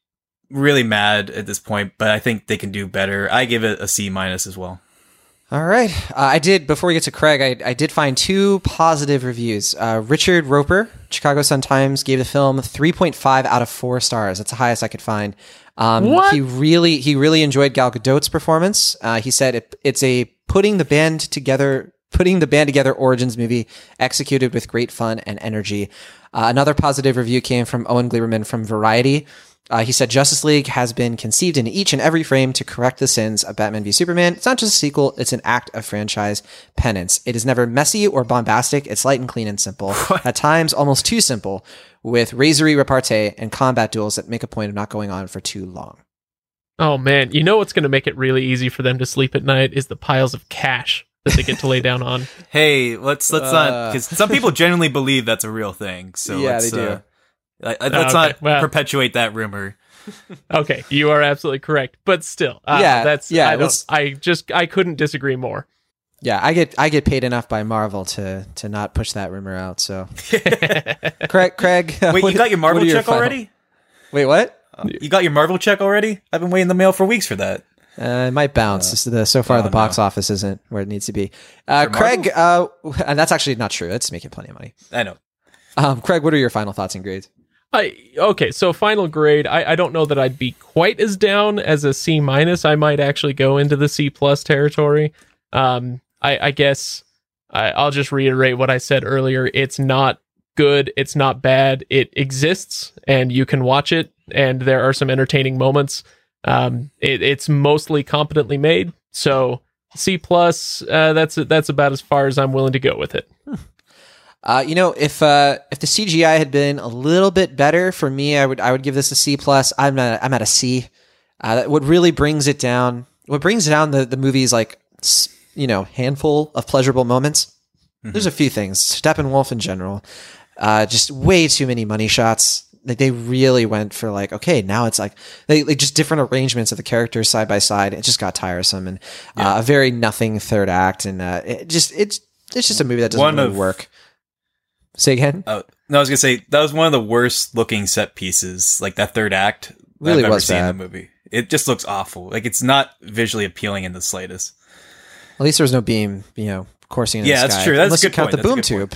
Speaker 3: really mad at this point, but I think they can do better. I give it a C minus as well.
Speaker 2: All right. Uh, I did, before we get to Craig, I, I did find two positive reviews. Uh, Richard Roper, Chicago Sun-Times, gave the film 3.5 out of 4 stars. That's the highest I could find. Um,
Speaker 5: What?
Speaker 2: He really, he really enjoyed Gal Gadot's performance. Uh, he said it, it's a putting the band together, putting the band together origins movie executed with great fun and energy. Uh, another positive review came from Owen Gleiberman from Variety. Uh, he said Justice League has been conceived in each and every frame to correct the sins of Batman v Superman. It's not just a sequel, it's an act of franchise penance. It is never messy or bombastic, it's light and clean and simple. At times, almost too simple, with razory repartee and combat duels that make a point of not going on for too long.
Speaker 5: Oh man, you know what's going to make it really easy for them to sleep at night is the piles of cash that they get to lay down on.
Speaker 3: Hey, let's let's not because some people genuinely believe that's a real thing. So
Speaker 2: Yeah,
Speaker 3: let's,
Speaker 2: they do.
Speaker 3: Uh, like, let's
Speaker 5: okay,
Speaker 3: not
Speaker 5: well.
Speaker 3: perpetuate that rumor.
Speaker 5: Okay, you are absolutely correct, but still, uh,
Speaker 2: Yeah,
Speaker 5: that's
Speaker 2: yeah,
Speaker 5: I, don't, I just I couldn't disagree more.
Speaker 2: Yeah, I get I get paid enough by Marvel to to not push that rumor out. So, Craig, Craig,
Speaker 3: Wait,
Speaker 2: what-
Speaker 3: you got your Marvel
Speaker 2: are
Speaker 3: check
Speaker 2: final-
Speaker 3: already?
Speaker 2: Wait, what?
Speaker 3: You got your Marvel check already? I've been waiting in the mail for weeks for that.
Speaker 2: Uh, it might bounce. This is the, so far,
Speaker 3: oh,
Speaker 2: the box office isn't where it needs to be. Uh, Craig, uh, and that's actually not true. It's making plenty of money.
Speaker 3: I know.
Speaker 2: Um, Craig, what are your final thoughts and grades?
Speaker 5: I okay, so final grade. I, I don't know that I'd be quite as down as a C minus. I might actually go into the C plus territory. Um, I, I guess I, I'll just reiterate what I said earlier. It's not good. It's not bad. It exists, and you can watch it. And there are some entertaining moments. Um, it, it's mostly competently made. So C plus. Uh, that's that's about as far as I'm willing to go with it.
Speaker 2: Uh, you know, if uh, if the CGI had been a little bit better for me, I would I would give this a C plus. I'm at I'm at a C. Uh, what really brings it down, what brings down the the movie's like you know handful of pleasurable moments. There's a few things. Steppenwolf in general, uh, just way too many money shots. Like they really went for like okay now it's like they like just different arrangements of the characters side by side. It just got tiresome and uh, a very nothing third act and uh, it just it's it's just a movie that doesn't
Speaker 3: One
Speaker 2: really
Speaker 3: of-
Speaker 2: work. Say again.
Speaker 3: Oh no, I was gonna say that was one of the worst looking set pieces, like that third act that
Speaker 2: Really
Speaker 3: I've ever seen in the movie. It just looks awful. Like it's not visually appealing in the slightest.
Speaker 2: At least there was no beam, you know, coursing in
Speaker 3: Yeah,
Speaker 2: the
Speaker 3: that's
Speaker 2: sky.
Speaker 3: true. That's a
Speaker 2: Unless you count
Speaker 3: point.
Speaker 2: the boom tube.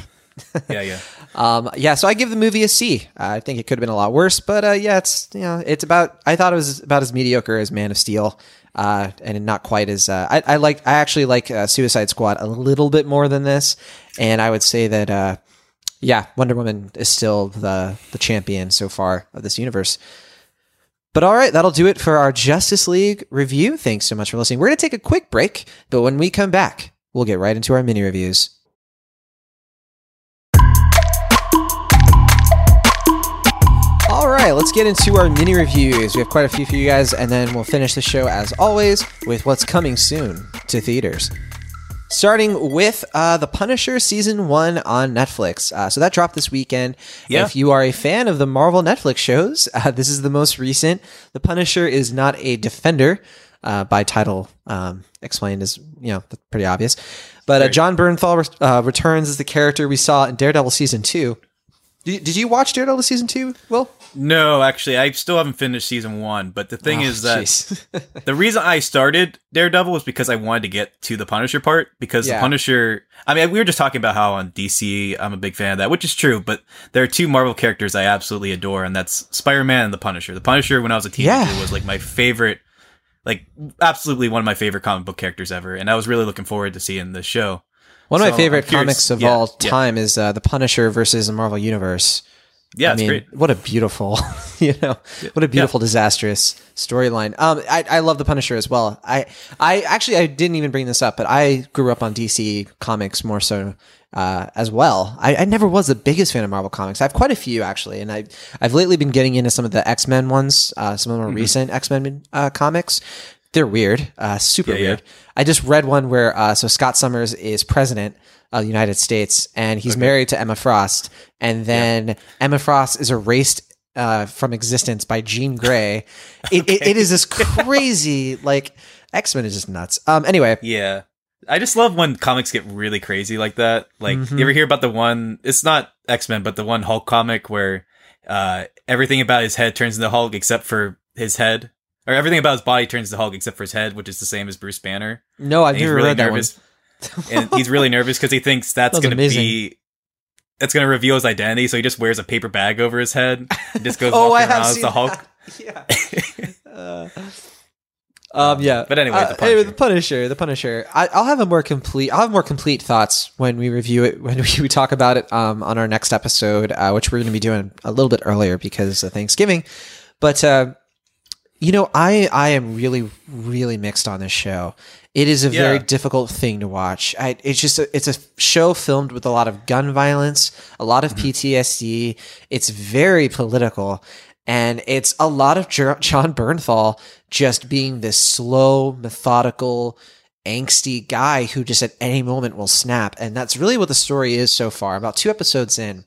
Speaker 3: Yeah, yeah.
Speaker 2: Um, yeah, so I give the movie a C. Uh, I think it could have been a lot worse, but uh, yeah, it's you know, it's about. I thought it was about as mediocre as Man of Steel, uh, and not quite as. Uh, I, I like. I actually like uh, Suicide Squad a little bit more than this, and I would say that. Yeah, Wonder Woman is still the the champion so far of this universe. But all right, that'll do it for our Justice League review. Thanks so much for listening. We're going to take a quick break, but when we come back, we'll get right into our mini reviews. All right, let's get into our mini reviews. We have quite a few for you guys, and then we'll finish the show as always with what's coming soon to theaters. Starting with uh, The Punisher season one on Netflix. Uh, so that dropped this weekend.
Speaker 3: Yeah.
Speaker 2: If you are a fan of the Marvel Netflix shows, uh, this is the most recent. The Punisher is not a defender. Uh, by title um, explained is you know that's pretty obvious, but uh, Jon Bernthal uh, returns as the character we saw in Daredevil season two. Did, did you watch Daredevil season two? Will?
Speaker 3: No, actually, I still haven't finished season one. But the thing
Speaker 2: Oh,
Speaker 3: is that the reason I started Daredevil was because I wanted to get to the Punisher part. Because
Speaker 2: Yeah.
Speaker 3: the Punisher, I mean, we were just talking about how on DC I'm a big fan of that, which is true. But there are two Marvel characters I absolutely adore, and that's Spider Man and the Punisher. The Punisher, when I was a teenager,
Speaker 2: Yeah.
Speaker 3: was like my favorite, like absolutely one of my favorite comic book characters ever. And I was really looking forward to seeing this show.
Speaker 2: One of
Speaker 3: So,
Speaker 2: my favorite comics of
Speaker 3: yeah,
Speaker 2: all
Speaker 3: yeah.
Speaker 2: time is uh, the Punisher versus the Marvel Universe.
Speaker 3: Yeah,
Speaker 2: I mean,
Speaker 3: great.
Speaker 2: what a beautiful, you know, what a beautiful, disastrous storyline. Um, I, I love the Punisher as well. I, I actually, I didn't even bring this up, but I grew up on DC comics more so, uh, as well. I, I never was the biggest fan of Marvel comics. I have quite a few actually, and I, I've lately been getting into some of the X Men ones, uh, some of
Speaker 3: Mm-hmm.
Speaker 2: the more recent X Men uh, comics. They're weird, uh, super
Speaker 3: Yeah, yeah.
Speaker 2: weird. I just read one where uh, so Scott Summers is president of the United States, and he's married to Emma Frost, and then Emma Frost is erased uh, from existence by Jean Grey. it, it, it is this crazy like X Men is just nuts. Um, anyway,
Speaker 3: Yeah. I just love when comics get really crazy like that. Like,
Speaker 2: Mm-hmm.
Speaker 3: you ever hear about the one, it's not X Men, but the one Hulk comic where uh, everything about his head turns into Hulk except for his head? Or everything about his body turns to Hulk except for his head, which is the same as Bruce Banner.
Speaker 2: no, I've
Speaker 3: And
Speaker 2: never
Speaker 3: really
Speaker 2: read that one.
Speaker 3: nervous. and he's really nervous because he thinks that's
Speaker 2: Sounds
Speaker 3: going to be. That's going to reveal his identity, so he just wears a paper bag over his head. and just goes
Speaker 2: Oh, I
Speaker 3: walking
Speaker 2: have
Speaker 3: around as the Hulk.
Speaker 2: that. yeah. Uh, um, yeah,
Speaker 3: but anyway,
Speaker 2: Uh,
Speaker 3: the
Speaker 2: anyway,
Speaker 3: Punisher.
Speaker 2: the Punisher, the Punisher. I, I'll have a more complete. I'll have more complete thoughts when we review it, when we, we talk about it um, on our next episode, uh, which we're going to be doing a little bit earlier because of Thanksgiving. But uh, you know, I I am really really mixed on this show. It is a very difficult thing to watch. I, it's just a, it's a show filmed with a lot of gun violence, a lot of mm-hmm. PTSD. It's very political, and it's a lot of Jer- Jon Bernthal just being this slow, methodical, angsty guy who just at any moment will snap. And that's really what the story is so far. About two episodes in,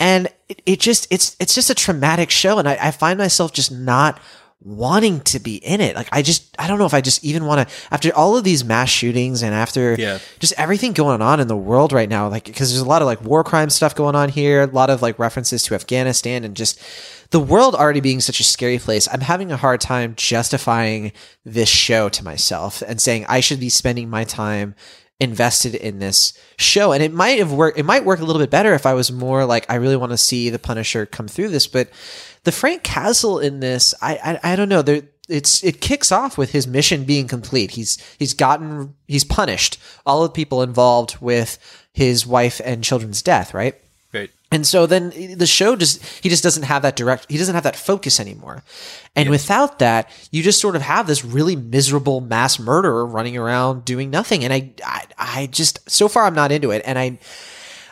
Speaker 2: and it, it just it's it's just a traumatic show and I, I find myself just not wanting to be in it. Like i just i don't know if i just even want to after all of these mass shootings and after
Speaker 3: Yeah.
Speaker 2: just everything going on in the world right now like because there's a lot of like war crime stuff going on here a lot of like references to afghanistan and just the world already being such a scary place. I'm having a hard time justifying this show to myself and saying i should be spending my time invested in this show. And it might have worked it might work a little bit better if i was more like i really want to see the punisher come through this but the frank castle in this i i, I don't know there it's it kicks off with his mission being complete he's he's gotten he's punished all the people involved with his wife and children's death right
Speaker 3: Great.
Speaker 2: and so then the show just he just doesn't have that direct he doesn't have that focus anymore. And without that, you just sort of have this really miserable mass murderer running around doing nothing. And I I, I just so far I'm not into it. And I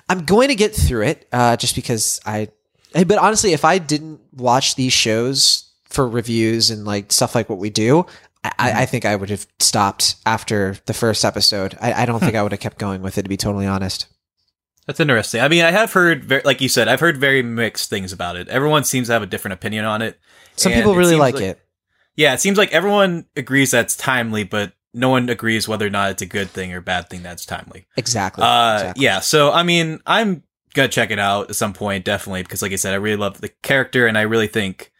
Speaker 2: I'm going to get through it uh, just because I hey, but honestly, if I didn't watch these shows for reviews and like stuff like what we do, I, I think I would have stopped after the first episode. I, I don't think I would have kept going with it to be totally honest.
Speaker 3: That's interesting. I mean, I have heard, very, like you said, I've heard very mixed things about it. Everyone seems to have a different opinion on it.
Speaker 2: Some people
Speaker 3: it
Speaker 2: really like it.
Speaker 3: Yeah, it seems like everyone agrees that's timely, but no one agrees whether or not it's a good thing or bad thing that's timely.
Speaker 2: Exactly.
Speaker 3: Uh,
Speaker 2: exactly.
Speaker 3: yeah. So, I mean, I'm gonna check it out at some point, definitely, because like I said, I really love the character, and I really think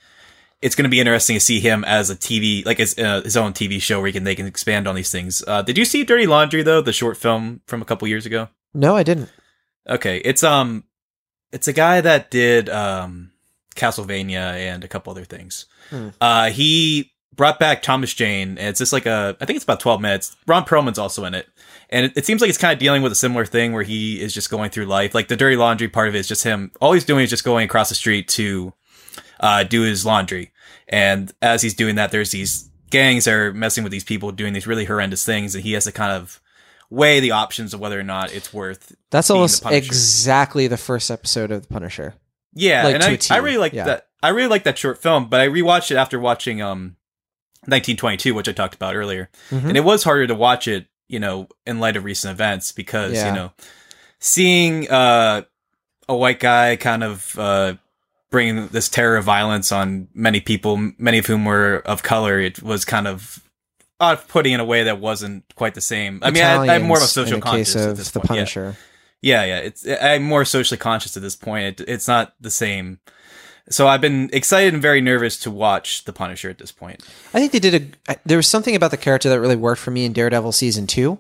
Speaker 3: it's gonna be interesting to see him as a TV, like his uh, his own TV show where he can they can expand on these things. Uh, did you see Dirty Laundry though, the short film from a couple years ago?
Speaker 2: No, I didn't.
Speaker 3: Okay, it's um, it's a guy that did um, Castlevania and a couple other things.
Speaker 2: Hmm.
Speaker 3: Uh, he brought back Thomas Jane, and it's just like a, I think it's about twelve minutes. Ron Perlman's also in it, and it, it seems like it's kind of dealing with a similar thing where he is just going through life. Like the dirty laundry part of it is just him. All he's doing is just going across the street to uh, do his laundry, and as he's doing that, there's these gangs that are messing with these people doing these really horrendous things, and he has to kind of weigh the options of whether or not it's worth
Speaker 2: That's
Speaker 3: the
Speaker 2: almost
Speaker 3: Punisher.
Speaker 2: exactly the first episode of The Punisher.
Speaker 3: Yeah,
Speaker 2: Like,
Speaker 3: and I, I really like
Speaker 2: yeah.
Speaker 3: that. I really like that short film, but I rewatched it after watching um 1922, which I talked about earlier,
Speaker 2: Mhm.
Speaker 3: and it was harder to watch it you know, in light of recent events, because
Speaker 2: Yeah.
Speaker 3: you know, seeing uh, a white guy kind of uh, bringing this terror of violence on many people, many of whom were of color, it was kind of off-putting in a way that wasn't quite the same. I mean, I, I'm more of a social conscious
Speaker 2: case
Speaker 3: at this
Speaker 2: the
Speaker 3: point. Yeah.
Speaker 2: Punisher.
Speaker 3: Yeah, yeah. It's I'm more socially conscious at this point. It, it's not the same. So I've been excited and very nervous to watch The Punisher at this point.
Speaker 2: I think they did a. There was something about the character that really worked for me in Daredevil season two.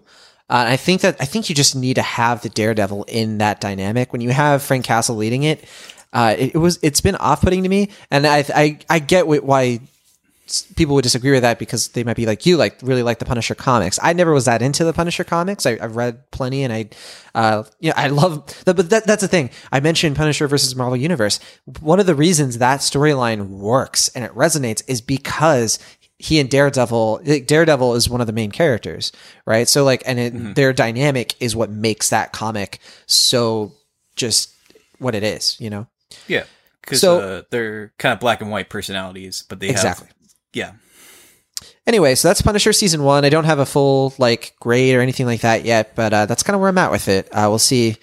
Speaker 2: Uh, I think that I think you just need to have the Daredevil in that dynamic. When you have Frank Castle leading it, uh, it, it was it's been off putting to me, and I I, I get why people would disagree with that because they might be like you like really like the Punisher comics. I never was that into the Punisher comics. I, I've read plenty, and I, uh, you know, I love. The, but that, that's the thing. I mentioned Punisher versus Marvel Universe. One of the reasons that storyline works and it resonates is because he and Daredevil. like, Daredevil is one of the main characters, right? So like, and it, their dynamic is what makes that comic so just what it is. You know.
Speaker 3: Yeah, because
Speaker 2: So-
Speaker 3: uh, they're kind of black and white personalities, but they
Speaker 2: Exactly.
Speaker 3: have yeah.
Speaker 2: Anyway, so that's Punisher season one. I don't have a full like grade or anything like that yet, but uh, that's kind of where I'm at with it. Uh, we'll see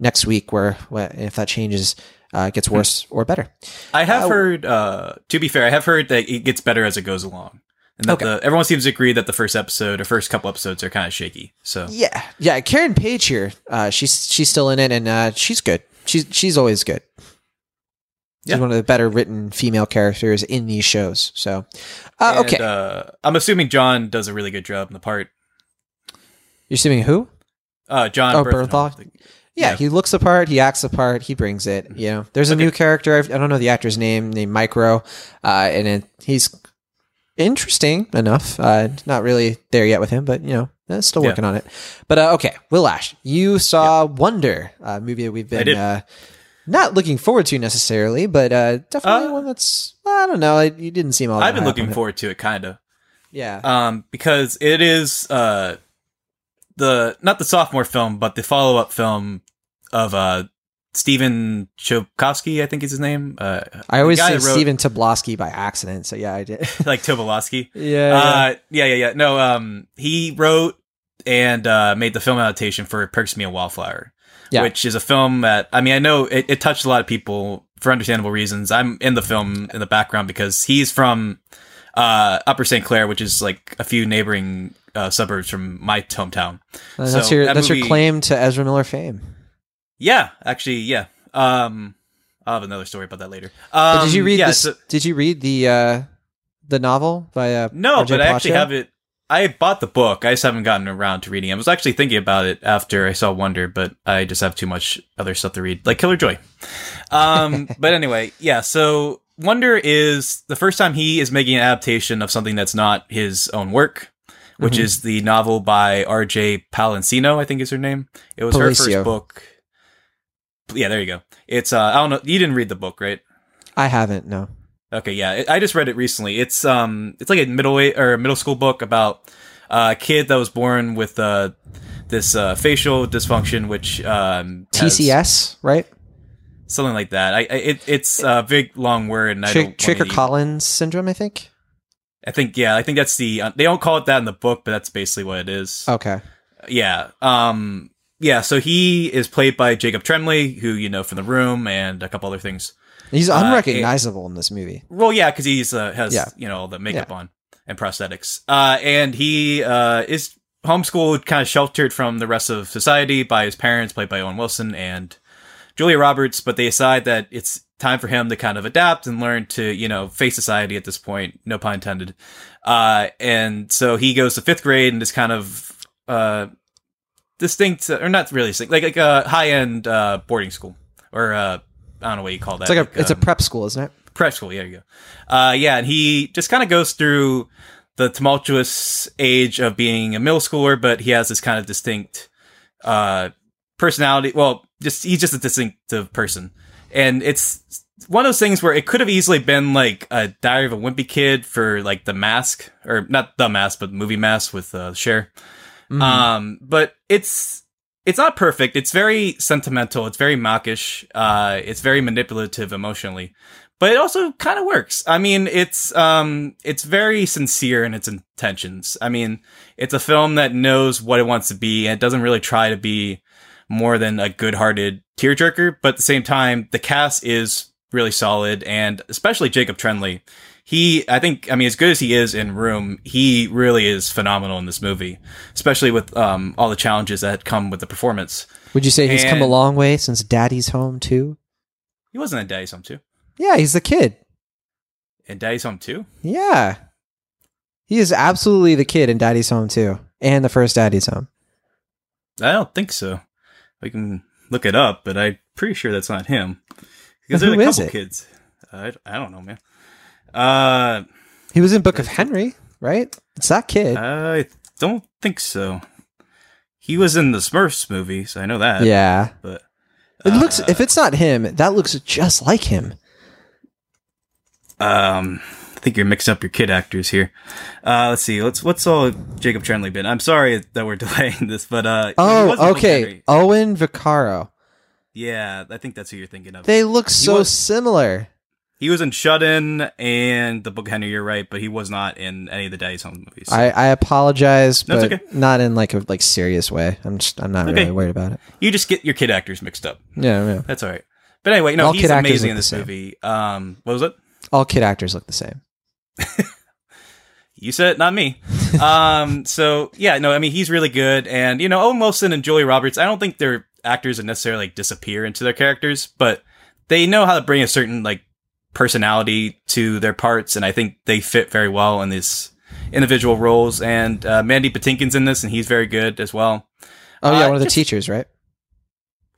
Speaker 2: next week where, where if that changes, uh, gets worse or better.
Speaker 3: I have heard. Uh, to be fair, I have heard that it gets better as it goes along, and that
Speaker 2: Okay.
Speaker 3: the, everyone seems to agree that the first episode or first couple episodes are kind of shaky. So
Speaker 2: Yeah, yeah. Karen Page here, uh, she's she's still in it, and uh, she's good. She's she's always good. She's
Speaker 3: Yeah.
Speaker 2: one of the better written female characters in these shows. So, uh,
Speaker 3: And,
Speaker 2: okay,
Speaker 3: uh, I'm assuming Jon does a really good job in the part.
Speaker 2: you're assuming who?
Speaker 3: Uh, Jon
Speaker 2: Oh.
Speaker 3: Bernthal.
Speaker 2: Yeah,
Speaker 3: Yeah.
Speaker 2: he looks the part. He acts the part. He brings it. You know, there's a
Speaker 3: Okay.
Speaker 2: new character. I I don't know the actor's name, named Micro, uh, and it, he's interesting enough. Uh, not really there yet with him, but you know, uh, still
Speaker 3: Yeah.
Speaker 2: working on it. But uh, okay, Will Ash, you saw Wonder, a movie that we've been uh, not looking forward to necessarily, but uh, definitely
Speaker 3: Uh,
Speaker 2: one that's I don't know. You didn't seem all.
Speaker 3: I've been looking
Speaker 2: it.
Speaker 3: forward to it, kind of.
Speaker 2: Yeah,
Speaker 3: um, because it is uh, the not the sophomore film, but the follow up film of uh, Stephen Chbosky, I think is his name. Uh,
Speaker 2: I always say
Speaker 3: wrote-
Speaker 2: Stephen Tobolowsky by accident. So yeah, I did.
Speaker 3: like Tobolowsky.
Speaker 2: yeah,
Speaker 3: Uh, yeah, yeah, yeah. No, um, he wrote and uh, made the film adaptation for "Perks Me a Wallflower,"
Speaker 2: Yeah.
Speaker 3: which is a film that I mean, I know it, it touched a lot of people for understandable reasons. I'm in the film in the background because he's from uh, Upper St. Clair, which is like a few neighboring uh, suburbs from my hometown.
Speaker 2: Uh, that's
Speaker 3: So
Speaker 2: your
Speaker 3: that
Speaker 2: that's your claim to Ezra Miller fame.
Speaker 3: Yeah, actually, yeah. Um, I'll have another story about that later. Um,
Speaker 2: did you read
Speaker 3: yeah,
Speaker 2: this?
Speaker 3: so-
Speaker 2: did you read the uh, the novel by uh,
Speaker 3: No,
Speaker 2: RJ
Speaker 3: but I actually have it. I bought the book. I just haven't gotten around to reading. it. I was actually thinking about it after I saw Wonder, but I just have too much other stuff to read, like Killer Joy. Um, but anyway, yeah. So Wonder is the first time he is making an adaptation of something that's not his own work, which
Speaker 2: Mhm.
Speaker 3: is the novel by R.J. Palacino. I think is her name. It was her first book. Yeah, there you go. It's uh, I don't know. You didn't read the book, right?
Speaker 2: I haven't. No.
Speaker 3: Okay, yeah, I just read it recently. It's um, it's like a middle or middle school book about uh, a kid that was born with uh, this uh, facial dysfunction, which um,
Speaker 2: TCS, right?
Speaker 3: something like that. I, I it, it's a big long word, and I don't
Speaker 2: Collins syndrome, I think.
Speaker 3: I think yeah, I think that's the uh, they don't call it that in the book, but that's basically what it is.
Speaker 2: Okay.
Speaker 3: Yeah. Um. Yeah. So he is played by Jacob Tremblay, who you know from The Room and a couple other things.
Speaker 2: He's
Speaker 3: Uh,
Speaker 2: unrecognizable in this movie.
Speaker 3: Well, yeah, because he's uh, has
Speaker 2: Yeah.
Speaker 3: you know the makeup on and prosthetics. Uh, and he uh, is homeschooled, kind of sheltered from the rest of society by his parents, played by Owen Wilson and Julia Roberts. But they decide that it's time for him to kind of adapt and learn to you know face society at this point. No pun intended. Uh, and so he goes to fifth grade and is kind of uh, distinct, or not really distinct, like like a high end uh, boarding school or. Uh, I don't know what you call that.
Speaker 2: It's like a it's a
Speaker 3: um,
Speaker 2: prep school, isn't it?
Speaker 3: prep school. Yeah, you go. Uh, yeah, and he just kind of goes through the tumultuous age of being a middle schooler, but he has this kind of distinct uh, personality. Well, just he's just a distinctive person, and it's one of those things where it could have easily been like a Diary of a Wimpy Kid for like the Mask, or not the Mask, but movie Mask with uh, Cher.
Speaker 2: Mhm.
Speaker 3: Um, but it's it's not perfect. It's very sentimental. It's very mawkish. Uh, it's very manipulative emotionally. but it also kind of works. I mean, it's um, it's very sincere in its intentions. I mean, it's a film that knows what it wants to be, and it doesn't really try to be more than a good-hearted tearjerker. But at the same time, the cast is really solid, and especially Jacob Tremblay. He, I think, I mean, as good as he is in Room, he really is phenomenal in this movie, especially with um, all the challenges that come with the performance.
Speaker 2: Would you say he's come a long way since Daddy's Home too?
Speaker 3: He wasn't in Daddy's Home 2.
Speaker 2: Yeah, he's the kid.
Speaker 3: In Daddy's Home 2?
Speaker 2: Yeah. He is absolutely the kid in Daddy's Home too. And the first Daddy's Home.
Speaker 3: I don't think so. We can look it up, but I'm pretty sure that's not him. Because there's a couple
Speaker 2: it?
Speaker 3: kids. I, I don't know, man. Uh,
Speaker 2: He was in Book of Henry, right? It's that kid.
Speaker 3: I don't think so. He was in the Smurfs movie, so I know that.
Speaker 2: yeah.
Speaker 3: But
Speaker 2: It looks
Speaker 3: uh,
Speaker 2: if it's not him, that looks just like him.
Speaker 3: um, I think you're mixing up your kid actors here. Uh, let's see. Let's what's all Jacob Tremblay been? I'm sorry that we're delaying this, but uh, he was in
Speaker 2: Oh, okay. Owen Vaccaro.
Speaker 3: Yeah, I think that's who you're thinking of.
Speaker 2: They look so
Speaker 3: was-
Speaker 2: similar.
Speaker 3: He was in Shut In and The Book of Henry. You're right, but he was not in any of the Daddy's Home movies.
Speaker 2: I, I apologize,
Speaker 3: No,
Speaker 2: but
Speaker 3: okay.
Speaker 2: not in like a like serious way. I'm just I'm not
Speaker 3: Okay.
Speaker 2: really worried about it.
Speaker 3: you just get your kid actors mixed up.
Speaker 2: Yeah, yeah.
Speaker 3: That's all right. But anyway, no,
Speaker 2: All
Speaker 3: he's amazing in this movie. Um, what was it?
Speaker 2: All kid actors look the same.
Speaker 3: You said it, not me. um, so yeah, no, I mean he's really good, and you know Owen Wilson and Julie Roberts. I don't think they're actors that necessarily like, disappear into their characters, but they know how to bring a certain like personality to their parts, and I think they fit very well in these individual roles. And uh, Mandy Patinkin's in this, and he's very good as well.
Speaker 2: Oh yeah,
Speaker 3: Uh,
Speaker 2: one of the
Speaker 3: just-
Speaker 2: teachers, right?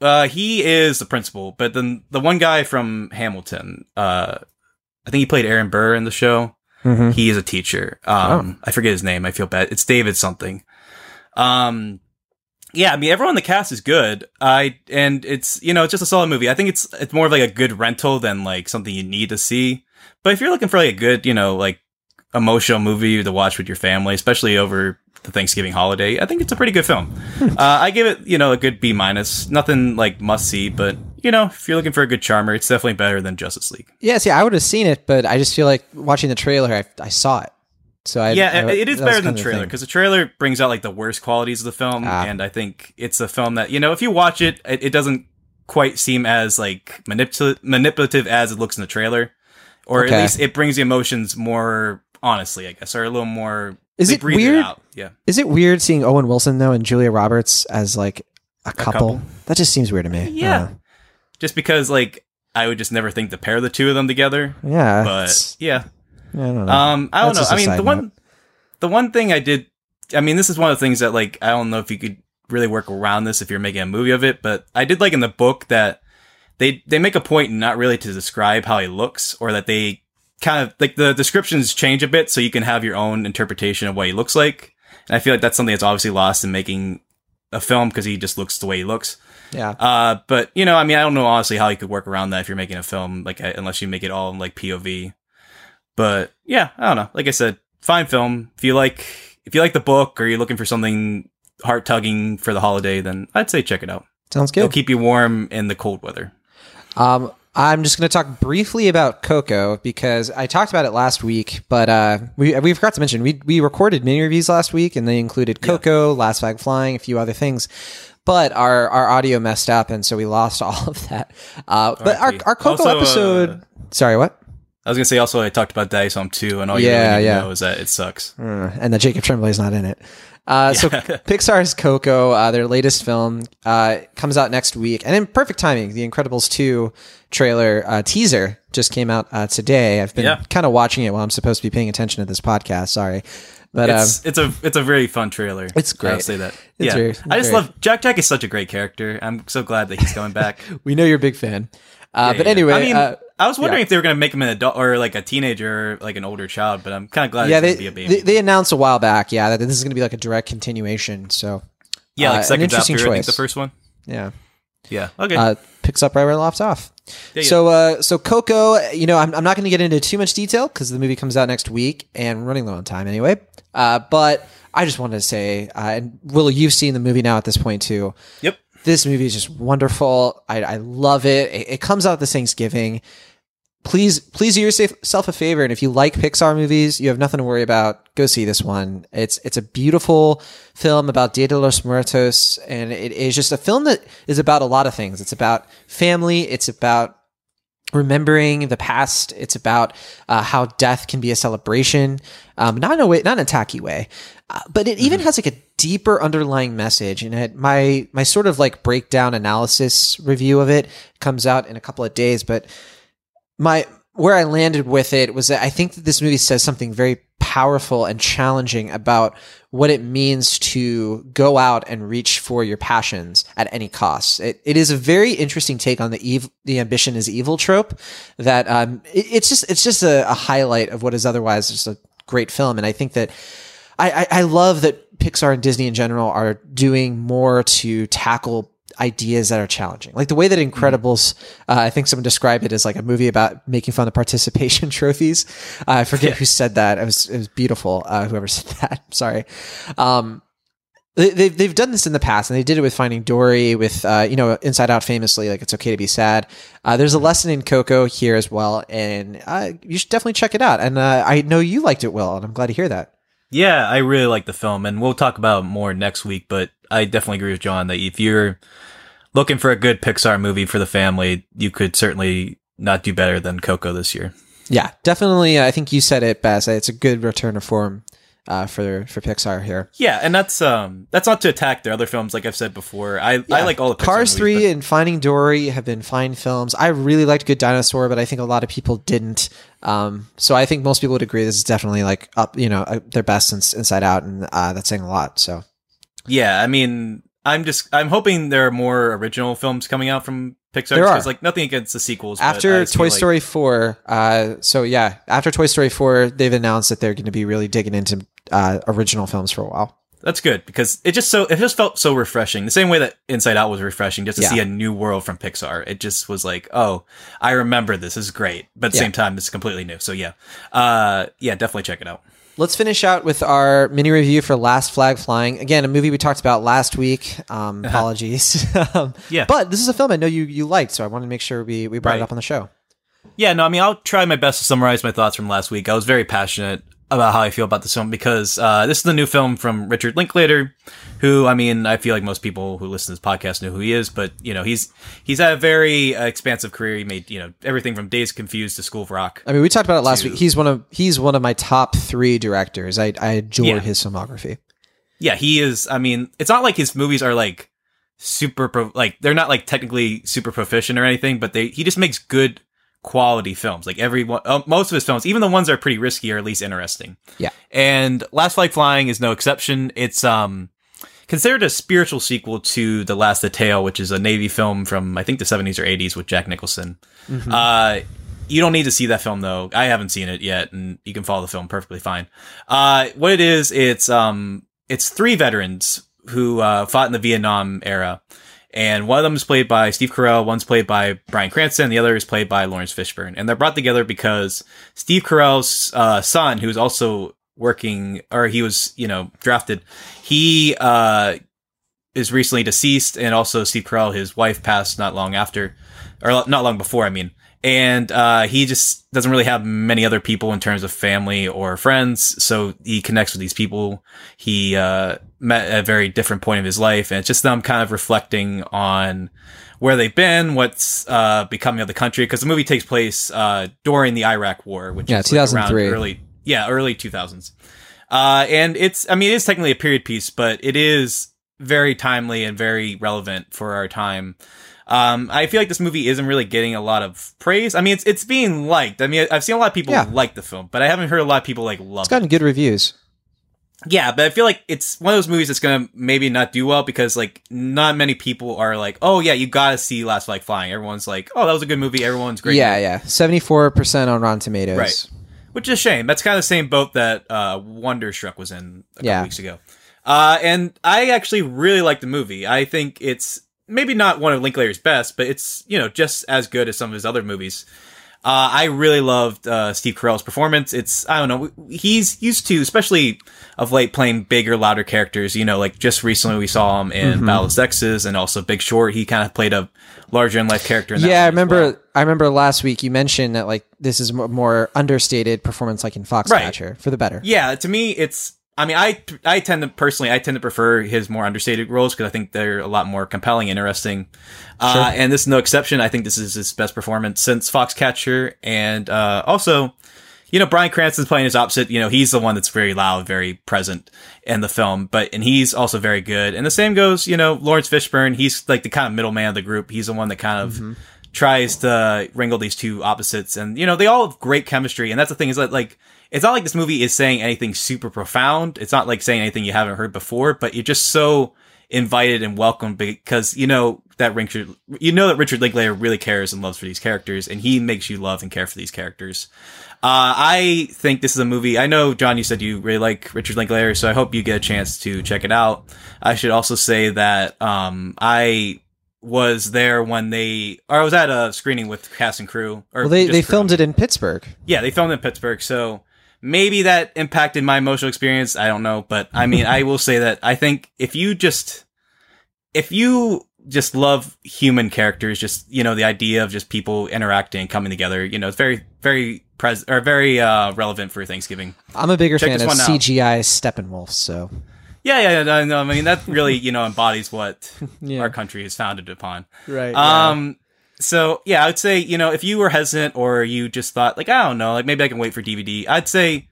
Speaker 3: Uh, he is the principal, but then the one guy from Hamilton, uh, I think he played Aaron Burr in the show.
Speaker 2: Mm-hmm.
Speaker 3: He is a teacher. Um, I forget his name. I feel bad. It's David something. Um, yeah, I mean, everyone in the cast is good. I and it's you know it's just a solid movie. I think it's it's more of like a good rental than like something you need to see. But if you're looking for like a good you know like emotional movie to watch with your family, especially over the Thanksgiving holiday, I think it's a pretty good film. uh, I give it you know a good B minus. Nothing like must see, but you know if you're looking for a good charmer, it's definitely better than Justice League.
Speaker 2: Yeah, see, I would have seen it, but I just feel like watching the trailer, I, I saw it. So I
Speaker 3: yeah,
Speaker 2: I-
Speaker 3: it is better than the trailer because the trailer brings out like the worst qualities of the film,
Speaker 2: Ah.
Speaker 3: and I think it's a film that you know if you watch it, it, it doesn't quite seem as like manipul- manipulative as it looks in the trailer, or
Speaker 2: Okay.
Speaker 3: at least it brings the emotions more honestly, I guess, or a little more.
Speaker 2: Is it weird?
Speaker 3: out. Yeah,
Speaker 2: Is it weird seeing Owen Wilson though and Julia Roberts as like a couple?
Speaker 3: couple.
Speaker 2: That just seems weird to me.
Speaker 3: Yeah. just because like I would just never think to pair the two of them together,
Speaker 2: Uh, yeah.
Speaker 3: but
Speaker 2: it's-
Speaker 3: yeah,
Speaker 2: I don't know.
Speaker 3: Um, I don't
Speaker 2: That's
Speaker 3: know. I mean, the one, the one thing I did. I mean, this is one of the things that like I don't know if you could really work around this if you're making a movie of it, but I did like in the book that they they make a point not really to describe how he looks or that they kind of like the descriptions change a bit so you can have your own interpretation of what he looks like. And I feel like that's something that's obviously lost in making a film because he just looks the way he looks.
Speaker 2: yeah.
Speaker 3: Uh, but you know, I mean, I don't know honestly how you could work around that if you're making a film, like unless you make it all in like POV. But yeah, I don't know. Like I said, fine film. If you like, if you like the book or you're looking for something heart tugging for the holiday, then I'd say check it out.
Speaker 2: Sounds good.
Speaker 3: It'll keep you warm in the cold weather.
Speaker 2: Um, I'm just going to talk briefly about Coco because I talked about it last week, but uh, we we forgot to mention we we recorded mini reviews last week, and they included Coco, Last Flag Flying, a few other things. But our, our audio messed up, and so we lost all of that. Uh, but our, our Coco
Speaker 3: Also, uh,
Speaker 2: episode. sorry, what?
Speaker 3: I was gonna say also I talked about Daddy's Home too, and all you
Speaker 2: Yeah,
Speaker 3: really
Speaker 2: yeah.
Speaker 3: know is that it sucks.
Speaker 2: Uh, and that Jacob Tremblay is not in it. Uh, So Pixar's Coco, uh, their latest film, uh, comes out next week, and in perfect timing, The Incredibles two trailer uh, teaser just came out uh, today. I've been
Speaker 3: Yeah.
Speaker 2: kind of watching it while I'm supposed to be paying attention to this podcast. Sorry, but um,
Speaker 3: It's it's a it's a very fun trailer.
Speaker 2: It's
Speaker 3: I'll
Speaker 2: great.
Speaker 3: say that.
Speaker 2: It's
Speaker 3: yeah,
Speaker 2: very-
Speaker 3: I just
Speaker 2: very-
Speaker 3: love Jack. Jack is such a great character. I'm so glad that he's coming back.
Speaker 2: we know you're a big fan. Uh,
Speaker 3: Yeah,
Speaker 2: but
Speaker 3: yeah.
Speaker 2: anyway,
Speaker 3: I mean,
Speaker 2: uh,
Speaker 3: I was wondering
Speaker 2: yeah.
Speaker 3: if they were going to make him an adult or like a teenager, or like an older child. But I'm kind of glad
Speaker 2: yeah, they,
Speaker 3: going to be a baby.
Speaker 2: they they announced a while back, yeah, that this is going to be like a direct continuation. So
Speaker 3: yeah,
Speaker 2: uh,
Speaker 3: like
Speaker 2: an interesting
Speaker 3: after I think
Speaker 2: choice.
Speaker 3: the first one.
Speaker 2: yeah,
Speaker 3: Yeah. Okay.
Speaker 2: uh, picks up right where it left off.
Speaker 3: yeah.
Speaker 2: So, uh, so Coco, you know, I'm, I'm not going to get into too much detail because the movie comes out next week and we're running low on time anyway. Uh, but I just wanted to say, uh, and Will, you've seen the movie now at this point too.
Speaker 3: Yep.
Speaker 2: This movie is just wonderful. I, I love it. it. It comes out this Thanksgiving. Please please do yourself a favor and if you like pixar movies you have nothing to worry about. Go see this one. It's it's a beautiful film about dia de los muertos and it is just a film that is about a lot of things. It's about family. It's about remembering the past. It's about uh, how death can be a celebration um, not in a way not in a tacky way. Uh, but it even has like a deeper underlying message and it, my my sort of like breakdown analysis review of it comes out in a couple of days but my where I landed with it was that I think that this movie says something very powerful and challenging about what it means to go out and reach for your passions at any cost. It, it is a very interesting take on the evil, the ambition is evil trope that, um, it, it's just, it's just a, a, highlight of what is otherwise just a great film. And I think that I, I, I love that Pixar and Disney in general are doing more to tackle ideas that are challenging. Like the way that Incredibles, uh, I think someone described it as like a movie about making fun of participation trophies. Uh, I forget yeah. who said that. It was, it was beautiful. Uh, whoever said that. Sorry. Um, they, they've, they've done this in the past and they did it with Finding Dory with, uh, you know, Inside Out famously, like it's okay to be sad. Uh, there's a lesson in Coco here as well. And, uh, you should definitely check it out. And, I know you liked it well, and I'm glad to hear that.
Speaker 3: Yeah, I really like the film, and we'll talk about more next week. But I definitely agree with Jon that if you're looking for a good Pixar movie for the family, you could certainly not do better than Coco this year.
Speaker 2: Yeah, definitely. I think you said it best. It's a good return to form uh, for for Pixar here.
Speaker 3: Yeah, and that's um that's not to attack their other films. Like I've said before, I yeah. I like all the Pixar
Speaker 2: Cars
Speaker 3: movies,
Speaker 2: three
Speaker 3: but-
Speaker 2: and Finding Dory have been fine films. I really liked Good Dinosaur, but I think a lot of people didn't. Um, so I think most people would agree this is definitely like up, you know, uh, their best since Inside Out, and uh, that's saying a lot. So
Speaker 3: yeah, I mean, I'm just I'm hoping there are more original films coming out from Pixar.
Speaker 2: There are
Speaker 3: like nothing against the sequels.
Speaker 2: After Toy like- Story four, uh, so yeah, after Toy Story four, they've announced that they're going to be really digging into uh, original films for a while.
Speaker 3: That's good because it just so it just felt so refreshing. The same way that Inside Out was refreshing, just to yeah. see a new world from Pixar. It just was like, oh, I remember this. this is great, but at the yeah. same time, it's completely new. So yeah, uh, yeah, definitely check it out.
Speaker 2: Let's finish out with our mini review for Last Flag Flying. Again, a movie we talked about last week. Um, uh-huh. apologies. um,
Speaker 3: yeah,
Speaker 2: but this is a film I know you you liked, so I wanted to make sure we we brought right. it up on the show.
Speaker 3: Yeah, no, I mean, I'll try my best to summarize my thoughts from last week. I was very passionate about how I feel about this film because uh, this is the new film from Richard Linklater, who I mean I feel like most people who listen to this podcast know who he is, but you know he's he's had a very uh, expansive career. He made you know everything from Dazed Confused to School of Rock.
Speaker 2: I mean we talked about it last to, week. He's one of he's one of my top three directors. I I adore yeah. his filmography.
Speaker 3: Yeah, he is. I mean, it's not like his movies are like super pro- like they're not like technically super proficient or anything, but they he just makes good quality films. Like every one, uh, most of his films, even the ones that are pretty risky, are at least interesting.
Speaker 2: Yeah.
Speaker 3: And Last Flag Flying is no exception. It's um considered a spiritual sequel to The Last Detail, which is a Navy film from I think the 70s or 80s with Jack Nicholson. Mm-hmm. Uh, you don't need to see that film though. I haven't seen it yet, and you can follow the film perfectly fine. Uh, what it is, it's um, it's three veterans who uh, fought in the Vietnam era and one of them is played by Steve Carell, one's played by Bryan Cranston, the other is played by Laurence Fishburne. And they're brought together because Steve Carell's uh, son, who's also working, or he was, you know, drafted, he uh, is recently deceased, and also Steve Carell, his wife, passed not long after, or not long before, I mean. And uh, he just doesn't really have many other people in terms of family or friends, so he connects with these people. He uh, met at a very different point of his life. And it's just them kind of reflecting on where they've been, what's uh, becoming of the country. Because the movie takes place uh, during the Iraq War, which
Speaker 2: yeah,
Speaker 3: is
Speaker 2: 2003.
Speaker 3: Like early, yeah, early 2000s. Uh, and it's, I mean, it is technically a period piece, but it is very timely and very relevant for our time. Um, I feel like this movie isn't really getting a lot of praise. I mean, it's it's being liked. I mean, I've seen a lot of people yeah. like the film, but I haven't heard a lot of people like love.
Speaker 2: It's gotten
Speaker 3: it.
Speaker 2: good reviews.
Speaker 3: Yeah, but I feel like it's one of those movies that's gonna maybe not do well because like not many people are like, oh yeah, you gotta see Last Flag Flying. Everyone's like, oh that was a good movie. Everyone's great.
Speaker 2: Yeah, yeah, seventy four percent on Rotten Tomatoes.
Speaker 3: Right, which is a shame. That's kind of the same boat that uh, Wonderstruck was in a couple yeah. weeks ago. Uh, and I actually really like the movie. I think it's maybe not one of Linklater's best, but it's you know just as good as some of his other movies. Uh, I really loved uh, Steve Carell's performance. It's I don't know he's used to, especially of late, playing bigger, louder characters. You know, like just recently we saw him in
Speaker 2: Mm-hmm.
Speaker 3: Battle of and also Big Short. He kind of played a larger in life character. In that
Speaker 2: Yeah, I remember.
Speaker 3: well.
Speaker 2: I remember last week you mentioned that like this is a more understated performance, like in Foxcatcher, for the better.
Speaker 3: Yeah, to me, it's. I mean, I I tend to personally, I tend to prefer his more understated roles because I think they're a lot more compelling, interesting. Uh, and this is no exception. I think this is his best performance since Foxcatcher, and uh, also, you know, Bryan Cranston's playing his opposite. You know, he's the one that's very loud, very present in the film, but and he's also very good. And the same goes, you know, Laurence Fishburne. He's like the kind of middleman of the group. He's the one that kind of tries to wrangle these two opposites and you know they all have great chemistry and that's the thing is that like it's not like this movie is saying anything super profound it's not like saying anything you haven't heard before but you're just so invited and welcomed because you know that Richard you know that Richard Linklater really cares and loves for these characters and he makes you love and care for these characters uh, I think this is a movie. I know, Jon, you said you really like Richard Linklater, so I hope you get a chance to check it out. I should also say that um, I was there when they, or I was at a screening with cast and crew. Or
Speaker 2: Well, they they
Speaker 3: crew.
Speaker 2: filmed it in Pittsburgh.
Speaker 3: Yeah, they filmed in Pittsburgh, so maybe that impacted my emotional experience. I don't know, but I mean, I will say that I think if you just, if you just love human characters, just you know, the idea of just people interacting, coming together, you know, it's very, very pres or very uh, relevant for Thanksgiving.
Speaker 2: I'm a bigger
Speaker 3: Check
Speaker 2: fan of. CGI Steppenwolf, so
Speaker 3: Yeah, yeah, yeah, no, I mean that really, you know, embodies what
Speaker 2: Yeah.
Speaker 3: our country is founded upon.
Speaker 2: right.
Speaker 3: Um, so yeah, I would say, you know, if you were hesitant or you just thought like, I don't know, like maybe I can wait for DVD, I'd say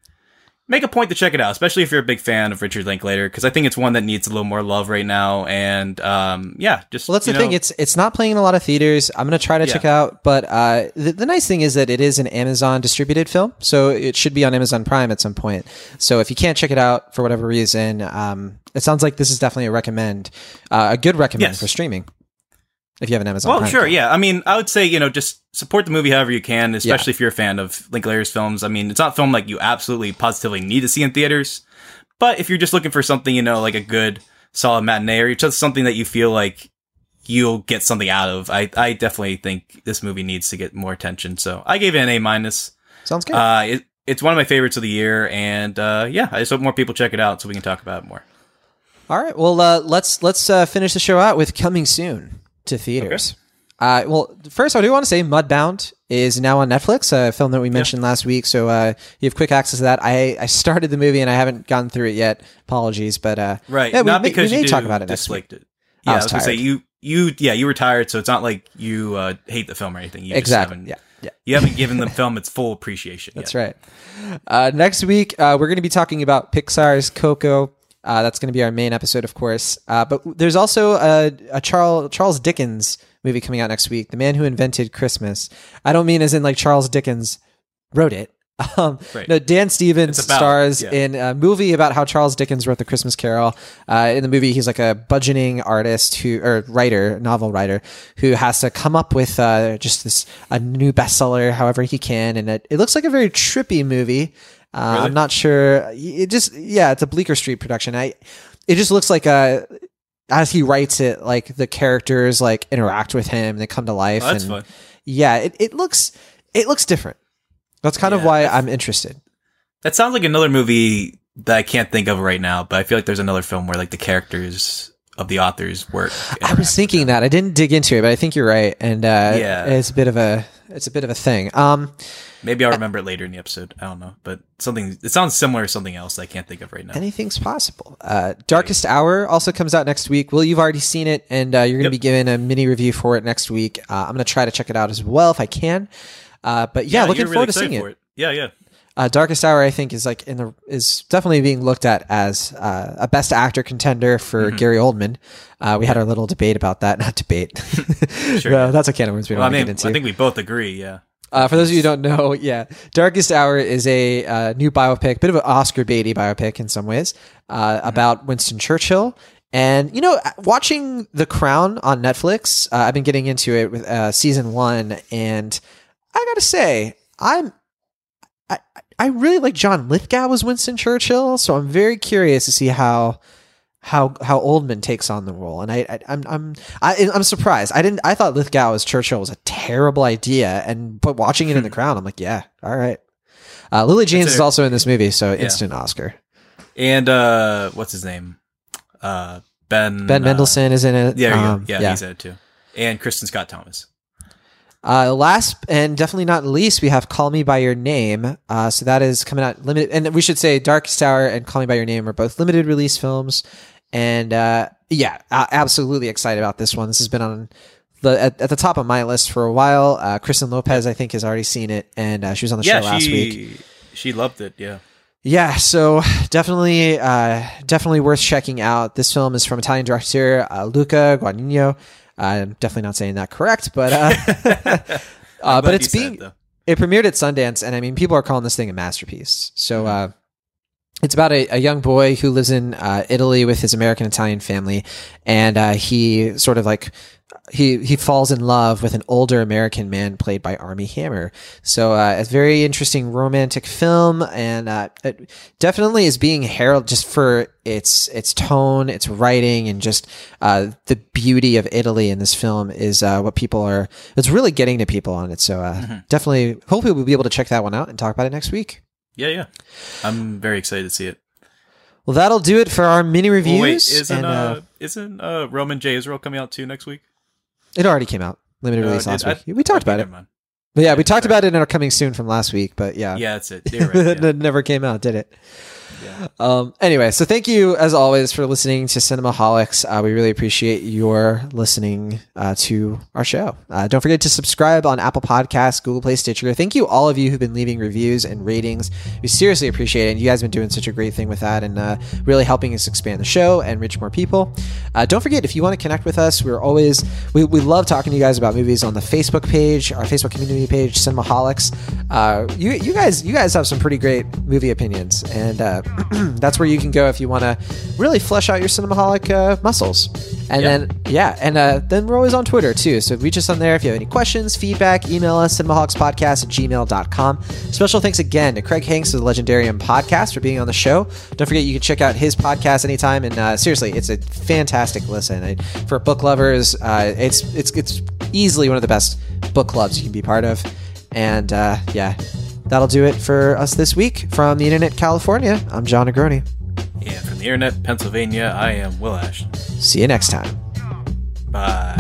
Speaker 3: make a point to check it out, especially if you're a big fan of Richard Linklater, because I think it's one that needs a little more love right now. And um, yeah, just
Speaker 2: Well, that's the
Speaker 3: you
Speaker 2: thing. It's it's not playing in a lot of theaters. I'm gonna try to
Speaker 3: Yeah.
Speaker 2: check it out, but uh, the, the nice thing is that it is an Amazon distributed film, so it should be on Amazon Prime at some point. So if you can't check it out for whatever reason, um, it sounds like this is definitely a recommend, uh, a good recommend
Speaker 3: Yes.
Speaker 2: for streaming. If you have an Amazon,
Speaker 3: Well,
Speaker 2: Prime
Speaker 3: sure,
Speaker 2: account.
Speaker 3: yeah. I mean, I would say you know just support the movie however you can, especially if you're a fan of Linklater's films. I mean, it's not a film like you absolutely positively need to see in theaters, but if you're just looking for something, you know, like a good solid matinee or just something that you feel like you'll get something out of, I I definitely think this movie needs to get more attention. So I gave it an A minus.
Speaker 2: sounds good.
Speaker 3: Uh, it, it's one of my favorites of the year, and uh, yeah, I just hope more people check it out so we can talk about it more.
Speaker 2: All right. Well, uh, let's let's uh, finish the show out with coming soon to theaters. Uh, well, first, I do want to say Mudbound is now on Netflix, a film that we mentioned last week. So uh, you have quick access to that. I, I started the movie and I haven't gone through it yet. Apologies, but uh,
Speaker 3: Right.
Speaker 2: yeah, we
Speaker 3: not because
Speaker 2: we may
Speaker 3: you
Speaker 2: talk about it next week.
Speaker 3: it. Yeah, I
Speaker 2: was
Speaker 3: was, gonna say you you yeah you were tired, so it's not like you uh, hate the film or anything. You
Speaker 2: Exactly.
Speaker 3: Just
Speaker 2: Yeah.
Speaker 3: haven't,
Speaker 2: Yeah.
Speaker 3: You haven't given the film its full appreciation.
Speaker 2: That's
Speaker 3: yet.
Speaker 2: right. Uh, next week, uh, we're going to be talking about Pixar's Coco. Uh, that's going to be our main episode, of course. Uh, but there's also a, a Charles Charles Dickens movie coming out next week, "The Man Who Invented Christmas." I don't mean as in like Charles Dickens wrote it. Um,
Speaker 3: Right.
Speaker 2: No, Dan Stevens
Speaker 3: about-
Speaker 2: stars
Speaker 3: yeah.
Speaker 2: in a movie about how Charles Dickens wrote the Christmas Carol. Uh, in the movie, he's like a budgeting artist who, or writer, novel writer, who has to come up with uh, just this a new bestseller, however he can, and it, it looks like a very trippy movie. Uh,
Speaker 3: Really?
Speaker 2: I'm not sure. It just, yeah, it's a Bleecker Street production. I, it just looks like uh as he writes it, like the characters like interact with him, they come to life.
Speaker 3: Oh, that's
Speaker 2: and
Speaker 3: fun.
Speaker 2: yeah, it, it looks it looks different. That's kind of why I'm interested.
Speaker 3: That sounds like another movie that I can't think of right now, but I feel like there's another film where like the characters of the authors work.
Speaker 2: I was thinking that I didn't dig into it, but I think you're right, and uh,
Speaker 3: Yeah.
Speaker 2: it's a bit of a it's a bit of a thing. Um,
Speaker 3: Maybe I'll remember it later in the episode. I don't know, but something it sounds similar to something else I can't think of right now.
Speaker 2: anything's possible. Uh, Darkest Hour also comes out next week. Well, you've already seen it, and uh, you're going to
Speaker 3: Yep.
Speaker 2: be given a mini review for it next week. Uh, I'm going to try to check it out as well if I can. Uh, but yeah, looking
Speaker 3: you're really
Speaker 2: forward to seeing
Speaker 3: for
Speaker 2: it.
Speaker 3: Yeah, yeah.
Speaker 2: Uh, Darkest Hour, I think, is like in the is definitely being looked at as uh, a Best Actor contender for
Speaker 3: Mm-hmm.
Speaker 2: Gary Oldman. Uh, we had our little debate about that. Not debate.
Speaker 3: Sure, yeah.
Speaker 2: that's a can of worms we don't
Speaker 3: Well, I mean,
Speaker 2: get into.
Speaker 3: I think we both agree. Yeah.
Speaker 2: Uh, for those of you who don't know, yeah, Darkest Hour is a uh, new biopic, bit of an Oscar baity biopic in some ways, uh, about Winston Churchill. And you know, watching The Crown on Netflix, uh, I've been getting into it with uh, season one, and I gotta say, I'm I I really like John Lithgow as Winston Churchill, so I'm very curious to see how how how Oldman takes on the role, and I, I I'm I'm I, I'm surprised. I didn't. I thought Lithgow as Churchill was a terrible idea, and but watching it in the Crown, I'm like, yeah, all right. Uh, Lily James is also in this movie, so instant Oscar.
Speaker 3: And uh, what's his name? Uh, Ben
Speaker 2: Ben
Speaker 3: uh,
Speaker 2: Mendelsohn is in it.
Speaker 3: Yeah,
Speaker 2: Um,
Speaker 3: go. yeah, he's in it too. And Kristin Scott Thomas.
Speaker 2: Uh, last and definitely not least, we have "Call Me by Your Name." Uh, so that is coming out limited, and we should say "Darkest Tower" and "Call Me by Your Name" are both limited release films. And uh, yeah, absolutely excited about this one. This has been on the at, at the top of my list for a while. Uh, Kristen Lopez, I think, has already seen it, and uh, she was on the
Speaker 3: yeah,
Speaker 2: show last
Speaker 3: she
Speaker 2: week.
Speaker 3: she loved it. Yeah.
Speaker 2: Yeah, so definitely, uh, definitely worth checking out. This film is from Italian director uh, Luca Guadagnino. I'm definitely not saying that correct, but uh, uh, but it's
Speaker 3: said
Speaker 2: being
Speaker 3: it,
Speaker 2: it premiered at Sundance, and I mean, people are calling this thing a masterpiece. So,
Speaker 3: Mm-hmm.
Speaker 2: uh, it's about a, a young boy who lives in uh, Italy with his American Italian family, and uh, he sort of like he he falls in love with an older American man played by Armie Hammer. So, uh, a very interesting romantic film, and uh, it definitely is being heralded just for its its tone, its writing, and just uh, the beauty of Italy in this film is uh, what people are. It's really getting to people on it. So, uh,
Speaker 3: Mm-hmm.
Speaker 2: definitely, hopefully, we'll be able to check that one out and talk about it next week.
Speaker 3: Yeah, yeah. I'm very excited to see it.
Speaker 2: Well, that'll do it for our mini reviews.
Speaker 3: wait, isn't
Speaker 2: and,
Speaker 3: uh,
Speaker 2: uh,
Speaker 3: isn't uh, Roman J Israel coming out too next week?
Speaker 2: It already came out, limited
Speaker 3: Uh,
Speaker 2: release last
Speaker 3: I-
Speaker 2: week. We talked about it, but yeah, we talked
Speaker 3: sorry.
Speaker 2: about it in our coming soon from last week. But yeah,
Speaker 3: Yeah, that's it. Right, yeah.
Speaker 2: it never came out, did it? Um, anyway, so thank you as always for listening to Cinemaholics. Uh, we really appreciate your listening uh, to our show. Uh, don't forget to subscribe on Apple Podcasts, Google Play, Stitcher. Thank you all of you who've been leaving reviews and ratings. We seriously appreciate it. And you guys have been doing such a great thing with that and uh, really helping us expand the show and reach more people. Uh, don't forget if you want to connect with us, we're always we, we love talking to you guys about movies on the Facebook page, our Facebook community page, Cinemaholics. Uh, you you guys you guys have some pretty great movie opinions, and that's where you can go if you want to really flesh out your cinemaholic uh, muscles. And
Speaker 3: Yeah.
Speaker 2: then yeah, and uh, then we're always on Twitter too. So reach us on there if you have any questions, feedback, email us cinemaholicspodcast at gmail.com. Special thanks again to Craig Hanks of the Legendarium podcast for being on the show. Don't forget you can check out his podcast anytime. And uh, seriously, it's a fantastic listen I, for book lovers. Uh, it's it's it's easily one of the best book clubs you can be part of. And uh, yeah, that'll do it for us this week from the Internet California. I'm Jon Negroni.
Speaker 3: And from the internet, Pennsylvania, I am Will Ashton.
Speaker 2: See you next time.
Speaker 3: Bye.